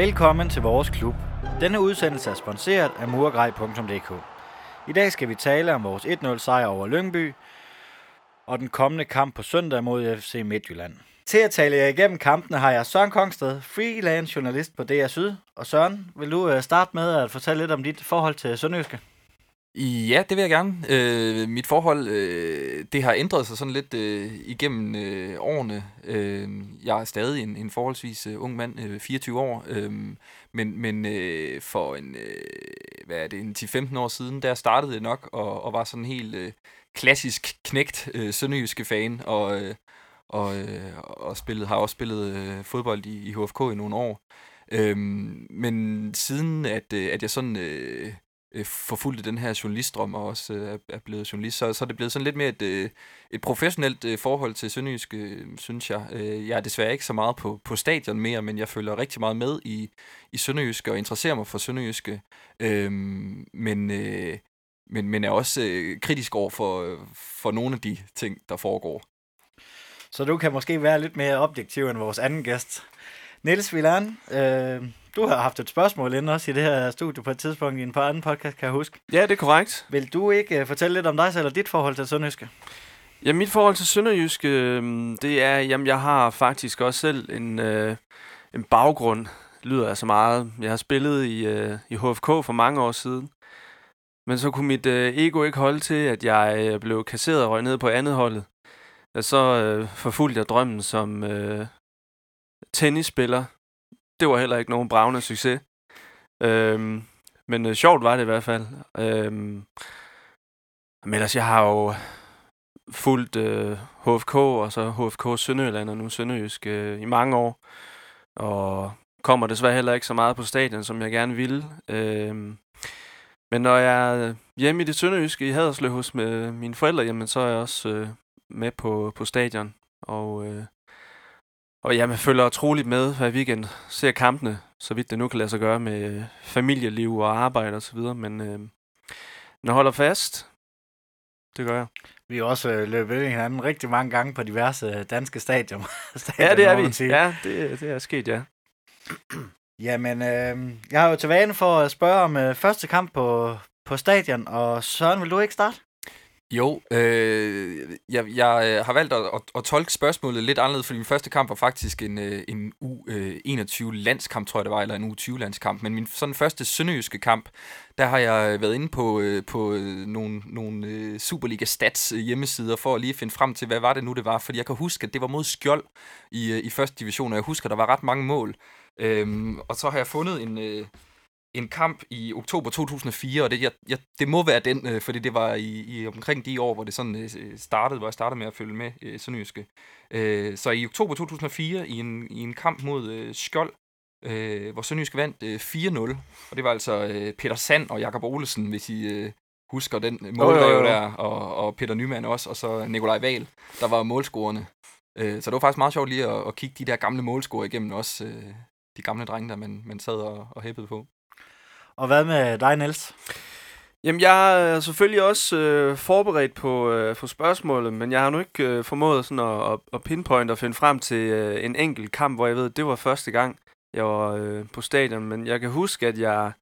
Velkommen til vores klub. Denne udsendelse er sponsoreret af murgrej.dk. I dag skal vi tale om vores 1-0 sejr over Lyngby og den kommende kamp på søndag mod FC Midtjylland. Til at tale jer igennem kampene har jeg Søren Kongsted, freelance journalist på DR Syd. Og Søren, vil du øh, starte med at fortælle lidt om dit forhold til Sønderjyske? Ja, det vil jeg gerne. Øh, mit forhold, øh, det har ændret sig sådan lidt øh, igennem øh, årene. Øh, jeg er stadig en, en forholdsvis øh, ung mand, øh, 24 år, øh, men, men øh, for en, øh, hvad er det, en 10-15 år siden, der startede det nok og, og var sådan helt øh, klassisk knægt øh, sønderjyske fan, og, øh, og, øh, og spillet, har også spillet øh, fodbold i, i HFK i nogle år. Øh, men siden at, øh, at jeg sådan... Øh, øh, forfulgte den her journalistdrøm og også øh, er blevet journalist, så, så er det blevet sådan lidt mere et, øh, et professionelt øh, forhold til Sønderjysk, øh, synes jeg. Øh, jeg er desværre ikke så meget på, på stadion mere, men jeg følger rigtig meget med i, i Sønderjysk og interesserer mig for Sønderjyske, øh, men, øh, men, men er også øh, kritisk over for, for nogle af de ting, der foregår. Så du kan måske være lidt mere objektiv end vores anden gæst. Niels Villan, øh, du har haft et spørgsmål inden også i det her studie på et tidspunkt i en par anden podcast, kan jeg huske. Ja, det er korrekt. Vil du ikke uh, fortælle lidt om dig selv og dit forhold til Sønderjyske? Ja, mit forhold til Sønderjyske, øhm, det er, jamen jeg har faktisk også selv en, øh, en baggrund, lyder jeg så meget. Jeg har spillet i, øh, i HFK for mange år siden. Men så kunne mit øh, ego ikke holde til, at jeg øh, blev kasseret og røg ned på andet holdet. Og så øh, forfulgte jeg drømmen som øh, tennisspiller det var heller ikke nogen bravende succes. Øhm, men øh, sjovt var det i hvert fald. Øhm, men ellers, jeg har jo fulgt øh, HFK og så HFK Sønderjylland og nu Sønderjysk øh, i mange år. Og kommer desværre heller ikke så meget på stadion, som jeg gerne ville. Øhm, men når jeg er hjemme i det sønderjyske i Haderslev hos med mine forældre, jamen, så er jeg også øh, med på, på stadion. Og øh, og ja, man følger utroligt med hver weekend, ser kampene, så vidt det nu kan lade sig gøre med øh, familieliv og arbejde osv., men øh, jeg holder fast. Det gør jeg. Vi har også øh, løbet hinanden rigtig mange gange på diverse øh, danske stadion. stadion ja, det er vi. Ja, det, det er sket, ja. Jamen, øh, jeg har jo til vane for at spørge om øh, første kamp på, på stadion, og Søren, vil du ikke starte? Jo, øh, jeg, jeg øh, har valgt at, at, at tolke spørgsmålet lidt anderledes, fordi min første kamp var faktisk en, øh, en U21-landskamp, øh, tror jeg det var, eller en U20-landskamp. Men min sådan første sønderjyske kamp, der har jeg været inde på, på nogle, nogle Superliga Stats hjemmesider for at lige finde frem til, hvad var det nu, det var. Fordi jeg kan huske, at det var mod Skjold i, i første division, og jeg husker, at der var ret mange mål. Øhm, og så har jeg fundet en en kamp i oktober 2004, og det, jeg, jeg, det må være den, øh, fordi det var i, i omkring de år, hvor det sådan øh, startede, hvor jeg startede med at følge med øh, Sønderjyske. Øh, så i oktober 2004, i en, i en kamp mod øh, Skjold, øh, hvor Sønderjyske vandt øh, 4-0, og det var altså øh, Peter Sand og Jakob Olesen, hvis I øh, husker den målrev der, og, og Peter Nyman også, og så Nikolaj Val, der var målscorerne. Øh, så det var faktisk meget sjovt lige at, at kigge de der gamle målscorer igennem, også øh, de gamle drenge, der man, man sad og, og hæppede på. Og hvad med dig, Niels? Jamen, jeg er selvfølgelig også øh, forberedt på, øh, på spørgsmålet, men jeg har nu ikke øh, formået sådan at, at pinpointe og finde frem til øh, en enkelt kamp, hvor jeg ved, at det var første gang, jeg var øh, på stadion. Men jeg kan huske, at jeg,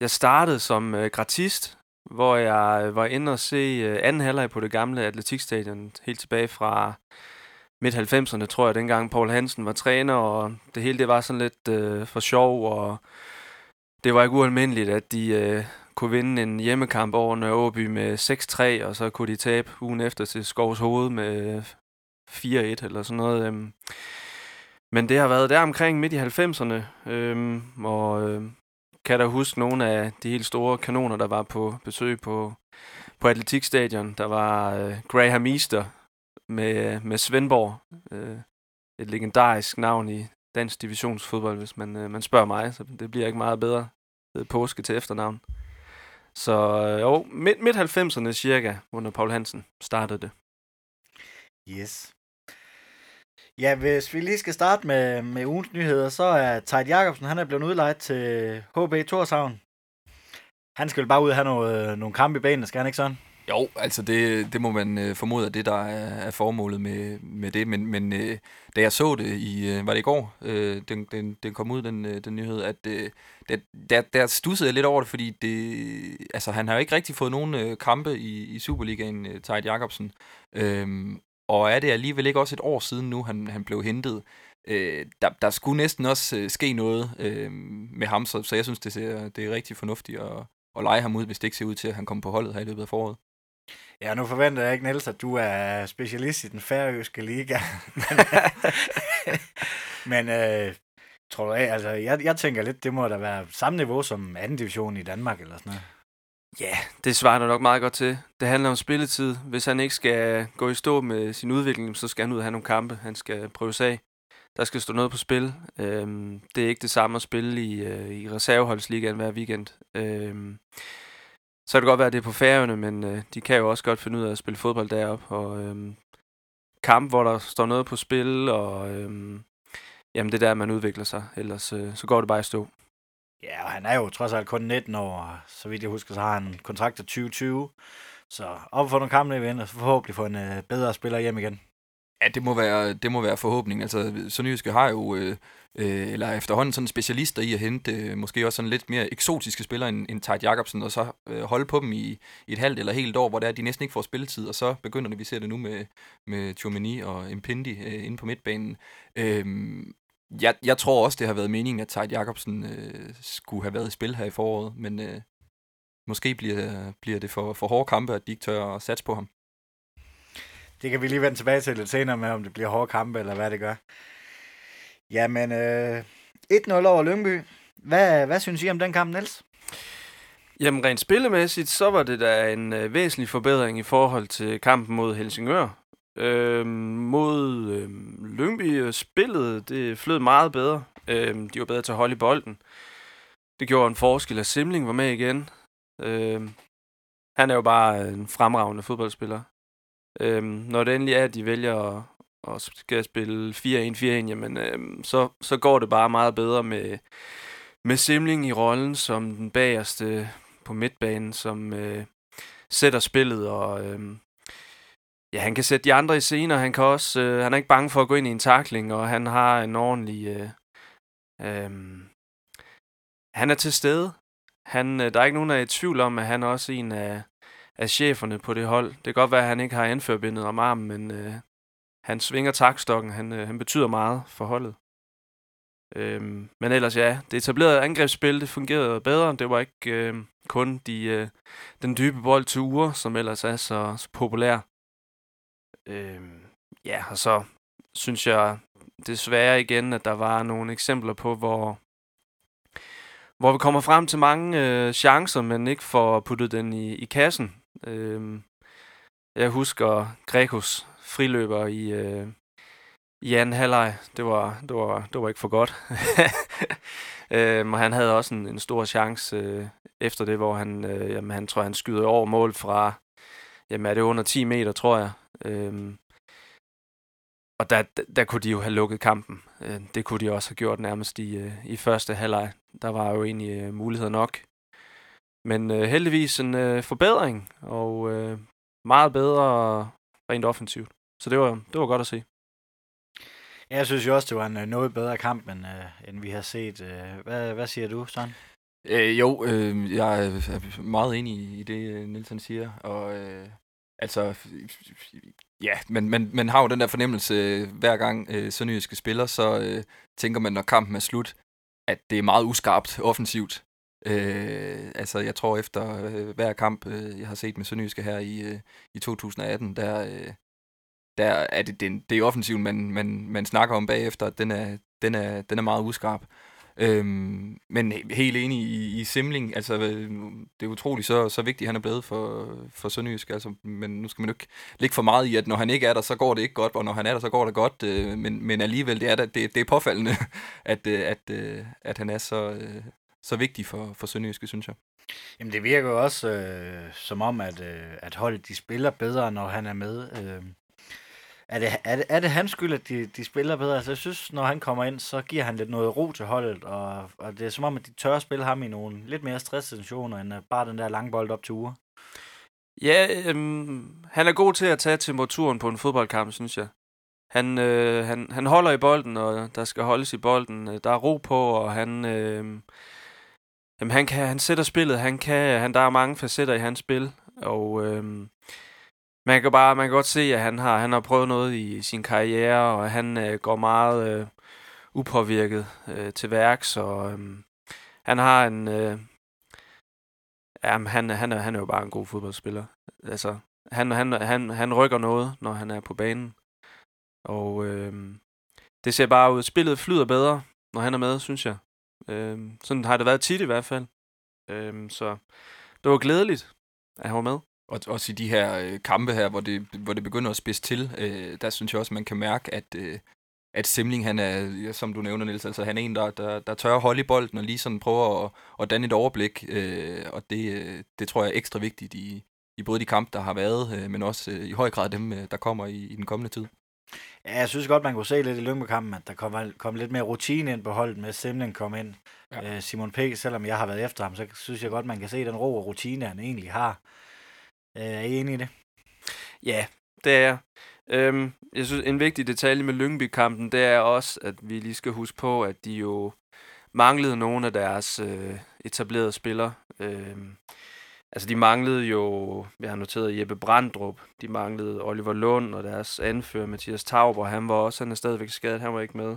jeg startede som øh, gratist, hvor jeg øh, var inde og se øh, anden halvleg på det gamle atletikstadion, helt tilbage fra midt-90'erne, tror jeg, dengang Paul Hansen var træner, og det hele det var sådan lidt øh, for sjov, og det var ikke ualmindeligt, at de øh, kunne vinde en hjemmekamp over Nørreby med 6-3, og så kunne de tabe ugen efter til Skovs Hoved med øh, 4-1 eller sådan noget. Øhm. Men det har været der omkring midt i 90'erne, øhm, og øh, kan da huske nogle af de helt store kanoner, der var på besøg på, på Atletikstadion. Der var øh, Graham Easter med, med Svendborg, øh, et legendarisk navn i dansk divisionsfodbold, hvis man, øh, man spørger mig. Så det bliver ikke meget bedre ved påske til efternavn. Så øh, jo, midt, midt 90'erne cirka, under Paul Hansen startede det. Yes. Ja, hvis vi lige skal starte med, med ugens nyheder, så er Tejt Jacobsen, han er blevet udlejet til HB Torshavn. Han skal bare ud og have noget, øh, nogle kampe i banen, skal han ikke sådan? Jo, altså det, det må man øh, formode, at det der er, er formålet med, med det. Men, men øh, da jeg så det i, øh, var det i går, øh, den, den, den kom ud, den, øh, den nyhed, at øh, der, der, der stussede jeg lidt over det, fordi det, altså, han har jo ikke rigtig fået nogen øh, kampe i, i Superligaen, øh, Tejt Jacobsen. Øh, og er det alligevel ikke også et år siden nu, han, han blev hentet. Øh, der, der skulle næsten også øh, ske noget øh, med ham, så, så jeg synes, det, ser, det er rigtig fornuftigt at, at lege ham ud, hvis det ikke ser ud til, at han kommer på holdet her i løbet af foråret. Ja, nu forventer jeg ikke, Niels, at du er specialist i den færøske liga. Men øh, tror du af, altså jeg, jeg tænker lidt, det må da være samme niveau som anden division i Danmark eller sådan noget. Ja, yeah, det svarer du nok meget godt til. Det handler om spilletid. Hvis han ikke skal gå i stå med sin udvikling, så skal han ud og have nogle kampe. Han skal prøve af. Der skal stå noget på spil. Øhm, det er ikke det samme at spille i, øh, i reserveholdsligaen hver weekend. Øhm, så kan det godt være, at det er på færøerne, men øh, de kan jo også godt finde ud af at spille fodbold deroppe. Og øh, kamp, hvor der står noget på spil, og øh, jamen det er der, man udvikler sig. Ellers øh, så går det bare i stå. Ja, og han er jo trods alt kun 19 år, og så vidt jeg husker, så har han kontrakt til 2020. Så op for nogle kampe igen, og så forhåbentlig få en øh, bedre spiller hjem igen. Ja, det må være, det må være forhåbning. Altså, Sønderjyske har jo, øh, øh, eller efterhånden sådan specialister i at hente øh, måske også sådan lidt mere eksotiske spillere end, end Tejt Jacobsen, og så øh, holde på dem i, i et halvt eller helt år, hvor det er, de næsten ikke får spilletid, og så begynder det, vi ser det nu med, med Tjomini og Impindi øh, inde på midtbanen. Øh, jeg, jeg tror også, det har været meningen, at Tejt Jacobsen øh, skulle have været i spil her i foråret, men øh, måske bliver, bliver det for, for hårde kampe, at de ikke tør at satse på ham. Det kan vi lige vende tilbage til lidt senere med, om det bliver hårde kampe, eller hvad det gør. Jamen, øh, 1-0 over Lyngby. Hvad, hvad synes I om den kamp, Niels? Jamen rent spillemæssigt, så var det da en øh, væsentlig forbedring i forhold til kampen mod Helsingør. Øhm, øhm, øh, mod øh, Lyngby spillet, det flød meget bedre. Øh, de var bedre til at holde i bolden. Det gjorde en forskel, at Simling var med igen. Øh, han er jo bare en fremragende fodboldspiller. Øhm, når det endelig er, at de vælger at, at skal spille 4-1-4-1, jamen øhm, så, så går det bare meget bedre med, med Simling i rollen som den bagerste på midtbanen, som øh, sætter spillet og... Øh, Ja, han kan sætte de andre i scene, og han kan også, øh, han er ikke bange for at gå ind i en takling, og han har en ordentlig, øh, øh, han er til stede. Han, øh, der er ikke nogen, der er i tvivl om, at han er også en af, af cheferne på det hold. Det kan godt være, at han ikke har anførbindet om armen, men øh, han svinger takstokken. Han, øh, han betyder meget for holdet. Øhm, men ellers ja, det etablerede angrebsspil, det fungerede bedre. Det var ikke øh, kun de, øh, den dybe bold til uger, som ellers er så, så populær. Øhm, ja, og så synes jeg desværre igen, at der var nogle eksempler på, hvor, hvor vi kommer frem til mange øh, chancer, men ikke får puttet den i, i kassen. Øhm, jeg husker Grekos friløber i, øh, i anden halvleg. Det var, det, var, det var ikke for godt. øhm, og han havde også en, en stor chance øh, efter det, hvor han, øh, jamen, han tror, han skyder over mål fra, jamen er det under 10 meter, tror jeg. Øhm, og der, der, der kunne de jo have lukket kampen. Øh, det kunne de også have gjort nærmest i, øh, i første halvleg. Der var jo egentlig øh, muligheder nok. Men øh, heldigvis en øh, forbedring, og øh, meget bedre rent offensivt. Så det var, det var godt at se. Jeg synes jo også, det var en øh, noget bedre kamp, end, øh, end vi har set. Øh, hvad, hvad siger du, Søren? Øh, jo, øh, jeg er meget enig i det, øh, Nielsen siger. Og øh, altså, ja, men man, man har jo den der fornemmelse, hver gang øh, Sønderjyske spiller, så øh, tænker man, når kampen er slut, at det er meget uskarpt offensivt. Øh, altså, jeg tror efter øh, hver kamp, øh, jeg har set med Sønderjyske her i, øh, i 2018, der, øh, der er det, det, det er offensivt, man, man, man snakker om bagefter, at den er, den er, den er meget uskarp. Øhm, men helt enig i, i Simling, altså øh, det er utroligt så, så vigtigt, han er blevet for, for Sønderjysk, altså, men nu skal man jo ikke ligge for meget i, at når han ikke er der, så går det ikke godt, og når han er der, så går det godt, øh, men, men alligevel, det er, det, det er påfaldende, at, øh, at, at, at han er så, øh, så vigtig for, for Sønderjyske, synes jeg. Jamen det virker jo også øh, som om, at, øh, at holdet de spiller bedre, når han er med. Øh, er det, er det, er det hans skyld, at de, de spiller bedre? Altså, jeg synes, når han kommer ind, så giver han lidt noget ro til holdet, og, og det er som om, at de tør at spille ham i nogle lidt mere stresssituationer, end bare den der lange bold op til uger. Ja, øhm, han er god til at tage temperaturen på en fodboldkamp, synes jeg. Han, øh, han, han holder i bolden, og der skal holdes i bolden. Der er ro på, og han, øh, jamen, han, kan, han sætter spillet. Han kan, han, der er mange facetter i hans spil, og øh, man kan bare man kan godt se, at han har, han har prøvet noget i sin karriere, og han øh, går meget øh, upåvirket øh, til værks, og øh, han har en... Øh, jamen, han, han, er, han er jo bare en god fodboldspiller. Altså, han, han, han, han rykker noget, når han er på banen. Og øh, det ser bare ud. Spillet flyder bedre, når han er med, synes jeg. Øh, sådan har det været tit i hvert fald. Øh, så det var glædeligt, at han var med. Og også i de her øh, kampe her, hvor det, hvor det begynder at spidse til, øh, der synes jeg også, man kan mærke, at, øh, at Simling, han er, som du nævner, Niels, altså han er en, der, der, der tør at holde i bolden og lige sådan prøver at, at danne et overblik. Øh, og det, øh, det tror jeg er ekstra vigtigt i, i både de kampe, der har været, øh, men også øh, i høj grad dem, øh, der kommer i, i den kommende tid. Ja, jeg synes godt, man kunne se lidt i Lyngby-kampen, at der kom, kom lidt mere rutine ind på holdet med Simling kom ind. Ja. Øh, Simon P., selvom jeg har været efter ham, så synes jeg godt, man kan se den ro og rutine, han egentlig har. Øh, er I enige i det? Ja, det er jeg. Øhm, jeg synes, en vigtig detalje med Lyngby-kampen, det er også, at vi lige skal huske på, at de jo manglede nogle af deres øh, etablerede spillere. Øhm, altså, de manglede jo, jeg har noteret Jeppe Brandrup, de manglede Oliver Lund og deres anfører Mathias Tauber, han var også, han er stadigvæk skadet, han var ikke med.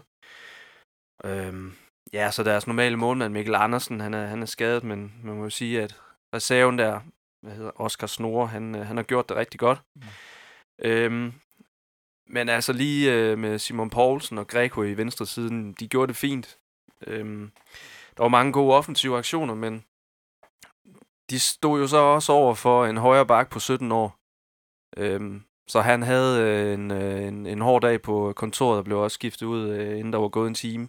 Øhm, ja, så deres normale målmand Mikkel Andersen, han er, han er skadet, men man må jo sige, at reserven der, hvad hedder Oscar Snore, han, han har gjort det rigtig godt. Mm. Øhm, men altså lige øh, med Simon Poulsen og Greco i venstre siden, de gjorde det fint. Øhm, der var mange gode offensive aktioner, men de stod jo så også over for en højre bak på 17 år. Øhm, så han havde øh, en, øh, en, en hård dag på kontoret og blev også skiftet ud, øh, inden der var gået en time.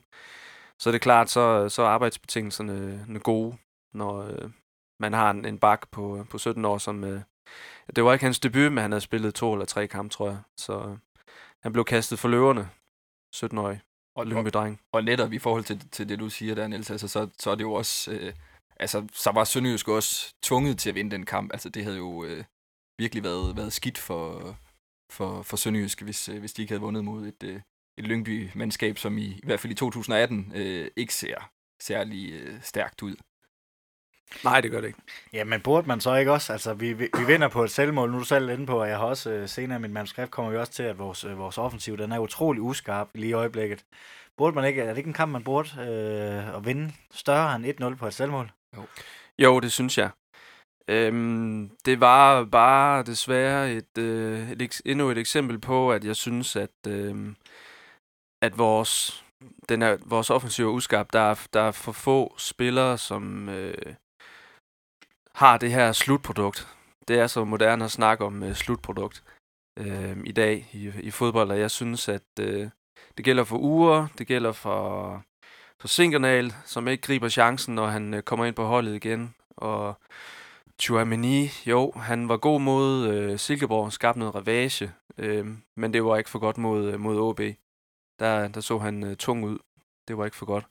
Så det er klart, så, så er arbejdsbetingelserne øh, gode, når øh, man har en, en bak på, på 17 år, som... Øh, det var ikke hans debut, men han havde spillet to eller tre kampe, tror jeg. Så han blev kastet for løverne, 17-årig. Og, og, og netop i forhold til, til det, du siger der, Niels, altså, så, så er det jo også... Øh, altså, så var Sønderjysk også tvunget til at vinde den kamp. Altså, det havde jo øh, virkelig været, været skidt for, for, for Sønderjysk, hvis, øh, hvis de ikke havde vundet mod et, øh, et Lyngby-mandskab, som i, i hvert fald i 2018 øh, ikke ser særlig øh, stærkt ud. Nej, det gør det ikke. Ja, men burde man så ikke også? Altså, vi, vi, vi vinder på et selvmål. Nu er du selv inde på, og jeg har også øh, senere i mit manuskript kommer vi også til, at vores, øh, vores offensiv, den er utrolig uskarp lige i øjeblikket. Burde man ikke, er det ikke en kamp, man burde øh, at vinde større end 1-0 på et selvmål? Jo, jo det synes jeg. Øhm, det var bare desværre et, øh, et, endnu et eksempel på, at jeg synes, at, øh, at vores, den er, vores offensiv er uskarp. Der er, der er for få spillere, som... Øh, har det her slutprodukt. Det er så moderne at snakke om øh, slutprodukt øh, i dag i, i fodbold, og jeg synes, at øh, det gælder for Ure, det gælder for Sinkernal, som ikke griber chancen, når han øh, kommer ind på holdet igen, og Chouameni, jo, han var god mod øh, Silkeborg, skabte noget ravage, øh, men det var ikke for godt mod, øh, mod OB. Der, der så han øh, tung ud. Det var ikke for godt.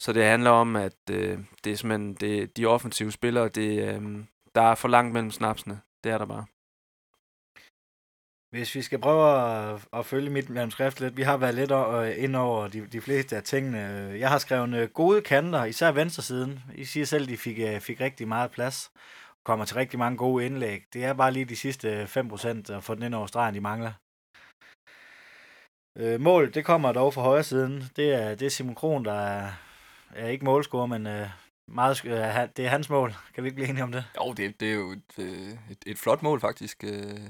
Så det handler om, at øh, det er simpelthen det, de offensive spillere, det, øh, der er for langt mellem snapsene. Det er der bare. Hvis vi skal prøve at, at følge mit manuskript lidt, vi har været lidt ind over de, de fleste af tingene. Jeg har skrevet øh, gode kanter, især venstresiden. I siger selv, at de fik, øh, fik rigtig meget plads. Kommer til rigtig mange gode indlæg. Det er bare lige de sidste 5% at få den ind over stregen, de mangler. Øh, mål, det kommer dog fra højre siden. Det er, det er Simon Kron, der er, er ikke målscorer, men øh, meget, øh, det er hans mål. Kan vi ikke blive enige om det? Jo, det, det er jo et, øh, et, et flot mål faktisk. Øh,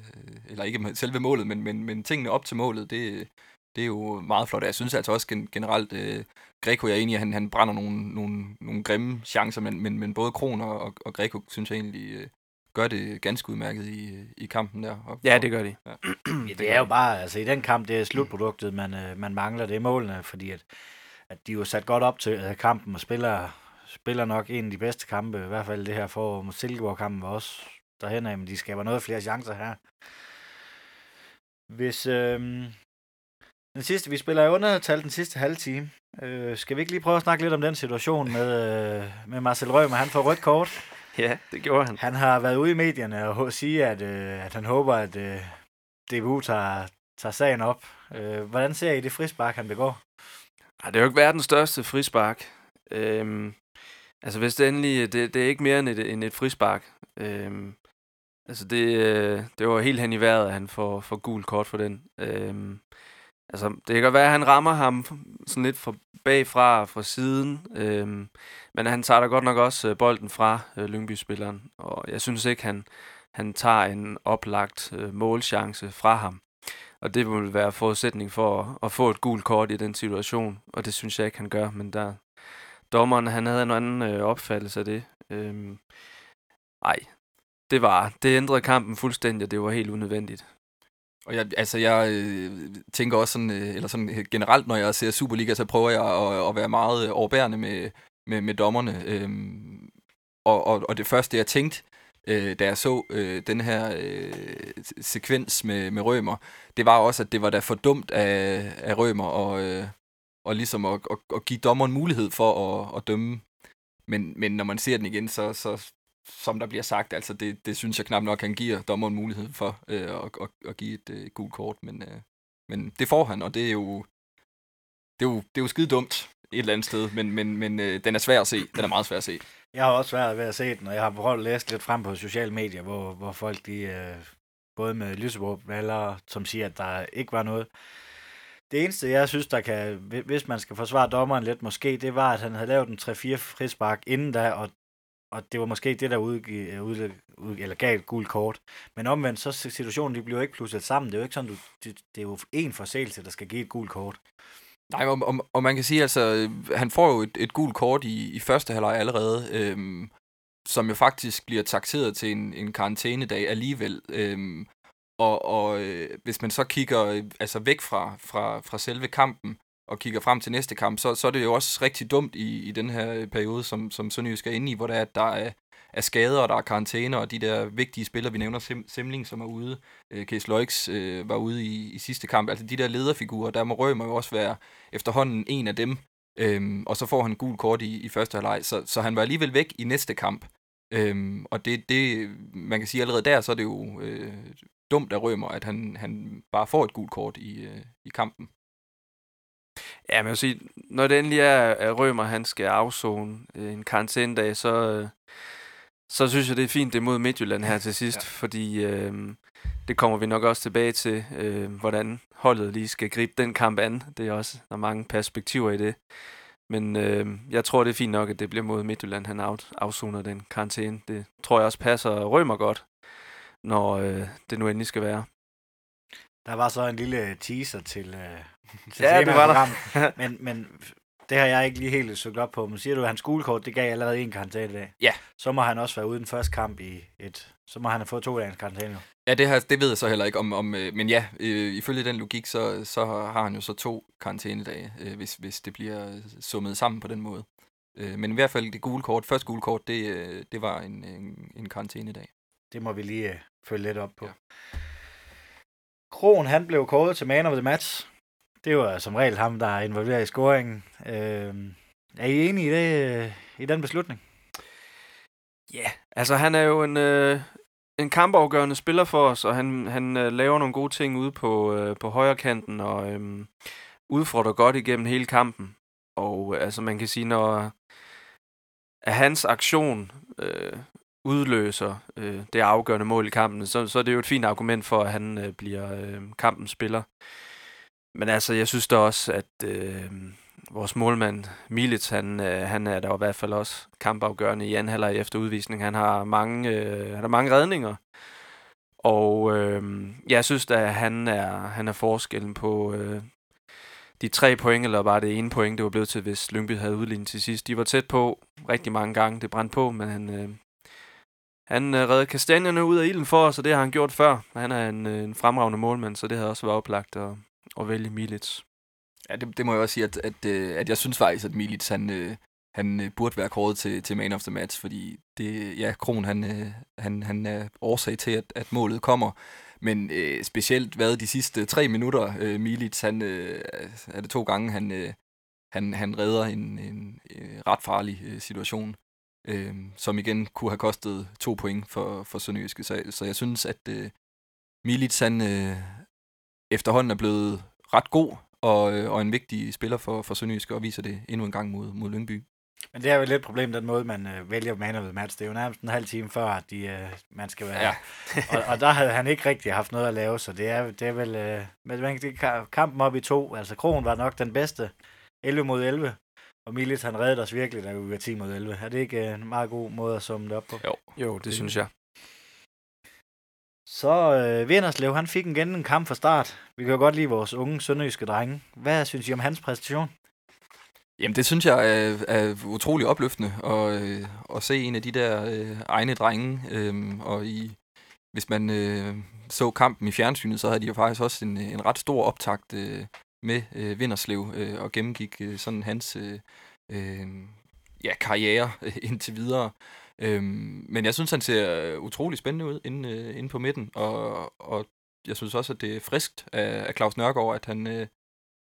eller ikke selve målet, men, men, men tingene op til målet, det, det er jo meget flot. Jeg synes altså også gen, generelt, øh, Greco, jeg er enig at han, han brænder nogle, nogle, nogle grimme chancer, men, men, men både Kron og, og Greco, synes jeg egentlig, øh, gør det ganske udmærket i, i kampen der. Og, ja, det gør de. Ja. ja, det er jo bare, altså i den kamp, det er slutproduktet, man, øh, man mangler, det er målene, fordi at at de er jo sat godt op til øh, kampen og spiller, spiller nok en af de bedste kampe, i hvert fald det her for mod Silkeborg-kampen var også derhen af, men de skaber noget flere chancer her. Hvis øh, den sidste, vi spiller i undertal den sidste halve time, øh, skal vi ikke lige prøve at snakke lidt om den situation med, øh, med Marcel Rømer, han får rødt kort. Ja, det gjorde han. Han har været ude i medierne og sige, at, øh, at han håber, at øh, DBU tager, tager sagen op. Øh, hvordan ser I det frispark, han begår? Ej, det er jo ikke verdens største frispark. Øhm, altså hvis det endelig, det, det er ikke mere end et, end et frispark. Øhm, altså det, øh, det var helt hen i vejret, at han får, får gul kort for den. Øhm, altså det kan godt være, at han rammer ham sådan lidt fra bagfra, fra siden. Øhm, men han tager da godt nok også øh, bolden fra øh, Lyngby-spilleren. Og jeg synes ikke, han, han tager en oplagt øh, målchance fra ham. Og det vil være forudsætning for at, at få et gult kort i den situation, og det synes jeg ikke, han gør. Men der, dommeren, han havde en anden øh, opfattelse af det. Øhm, ej, det var, det ændrede kampen fuldstændig, og det var helt unødvendigt. Og jeg, altså, jeg øh, tænker også sådan, øh, eller sådan øh, generelt, når jeg ser Superliga, så prøver jeg at, at være meget øh, overbærende med, med, med dommerne. Øhm, og, og, og det første, jeg tænkte, øh, da jeg så øh, den her øh, sekvens med, med Rømer, det var også, at det var da for dumt af, af Rømer og, øh, og ligesom at, at, at give dommeren mulighed for at, at dømme. Men, men når man ser den igen, så, så som der bliver sagt, altså det, det synes jeg knap nok, han giver dommeren mulighed for øh, at, at, at give et øh, gult kort. Men, øh, men det får han, og det er jo, det er jo, det er jo skide dumt et eller andet sted, men, men, men øh, den er svær at se. Den er meget svær at se. Jeg har også været ved at se den, og jeg har prøvet at læse lidt frem på sociale medier, hvor, hvor folk de, øh, både med lysebrugvalgere, eller som siger, at der ikke var noget. Det eneste, jeg synes, der kan, hvis man skal forsvare dommeren lidt måske, det var, at han havde lavet en 3-4 frispark inden da, og, og det var måske det, der udgiv, øh, ud, ud, eller gav et gult kort. Men omvendt, så situationen, de bliver jo ikke plusset sammen. Det er jo ikke sådan, du, det, det er jo en forseelse, der skal give et gult kort. Nej, og, og, og man kan sige, altså, han får jo et, et gult kort i, i første halvleg allerede, øhm, som jo faktisk bliver taxeret til en, en karantænedag alligevel. Øhm, og og øh, hvis man så kigger øh, altså væk fra, fra, fra selve kampen, og kigger frem til næste kamp, så, så er det jo også rigtig dumt i, i den her øh, periode, som, som Sønderjysk er inde i, hvor der er, at der er, er skader, og der er karantæner, og de der vigtige spillere, vi nævner, Sim, Simling, som er ude, øh, Case Loix øh, var ude i, i sidste kamp, altså de der lederfigurer, der må Rømer jo også være efterhånden en af dem, øhm, og så får han gul kort i, i første halvleg, så, så han var alligevel væk i næste kamp, øhm, og det, det, man kan sige allerede der, så er det jo øh, dumt af Rømer, at han, han bare får et gult kort i, øh, i kampen. Ja, men jeg vil sige, når det endelig er, at Rømer han skal afzone en karantænedag, så, øh, så synes jeg, det er fint, det er mod Midtjylland her til sidst, ja. fordi øh, det kommer vi nok også tilbage til, øh, hvordan holdet lige skal gribe den kamp an. Det er også, der er mange perspektiver i det. Men øh, jeg tror, det er fint nok, at det bliver mod Midtjylland, han af, afsoner den karantæne. Det tror jeg også passer Rømer godt, når øh, det nu endelig skal være. Der var så en lille teaser til, øh, til ja, det var der. men, men det har jeg ikke lige helt søgt op på. Men siger du, at hans skolekort, det gav allerede en karantæne dag? Ja. Så må han også være ude den første kamp i et... Så må han have fået to dages karantæne. Ja, det, her, det ved jeg så heller ikke om... om øh, men ja, øh, ifølge den logik, så, så har han jo så to karantænedage, øh, hvis, hvis det bliver summet sammen på den måde. Øh, men i hvert fald det gule kort, første gule kort, det, øh, det var en, en, en karantænedag. Det må vi lige øh, følge lidt op på. Ja. Kron, han blev kåret til man of the match. Det var som regel ham, der er involveret i scoringen. Øh, er I enige i, det, i den beslutning? Ja, yeah. altså han er jo en, øh, en kampafgørende spiller for os, og han, han øh, laver nogle gode ting ude på, øh, på højre kanten, og øh, udfordrer godt igennem hele kampen. Og øh, altså man kan sige, når at hans aktion øh, udløser øh, det afgørende mål i kampen, så, så er det jo et fint argument for, at han øh, bliver øh, kampens spiller. Men altså, jeg synes da også, at øh, vores målmand Milic, han, øh, han er der i hvert fald også kampafgørende i anden halvleg efter udvisning. Han har mange, øh, han har mange redninger. Og øh, jeg synes da, at han er, han er forskellen på øh, de tre point, eller bare det ene point, det var blevet til, hvis Lyngby havde udlignet til sidst. De var tæt på rigtig mange gange, det brændte på, men han, øh, han øh, redde kastanjerne ud af ilden for os, og det har han gjort før. Han er en, øh, en fremragende målmand, så det havde også været oplagt at, at vælge Milic. Ja, det, det må jeg også sige, at, at, øh, at jeg synes faktisk, at Milic, han, øh, han øh, burde være kåret til, til man of the match, fordi det, ja, Kron, han, øh, han, han er årsag til, at, at målet kommer. Men øh, specielt hvad de sidste tre minutter, øh, Milic, han øh, er det to gange, han, øh, han, han redder en, en, en ret farlig øh, situation øh, som igen kunne have kostet to point for, for Sønderjyske. Så, så jeg synes, at øh, Milic han øh, efterhånden er blevet ret god og, øh, og en vigtig spiller for, for Sønderjyske og viser det endnu en gang mod, mod Lyngby. Men det er jo lidt et problem, den måde, man øh, vælger man of the match. Det er jo nærmest en halv time før, at de, øh, man skal være... Ja. og, og, der havde han ikke rigtig haft noget at lave, så det er, det er vel... Øh, men man kan kampen op i to. Altså, Krogen var nok den bedste. 11 mod 11. Og Milit, han reddede os virkelig, da vi var 10 mod 11. Er det ikke øh, en meget god måde at summe det op på? Jo, Jo, det synes jeg. Så øh, Vinderslev, han fik igen en kamp fra start. Vi kan jo godt lide vores unge sønderjyske drenge. Hvad synes I om hans præstation? Jamen, det synes jeg er, er utrolig opløftende at, øh, at se en af de der øh, egne drenge. Øh, og i, hvis man øh, så kampen i fjernsynet, så havde de jo faktisk også en, en ret stor optakt øh, med øh, Vinderslev øh, og gennemgik øh, sådan hans øh, øh, ja, karriere øh, indtil videre. Øhm, men jeg synes, han ser utrolig spændende ud inde, øh, inde på midten, og, og jeg synes også, at det er friskt af, af Claus Nørgaard, at han, øh,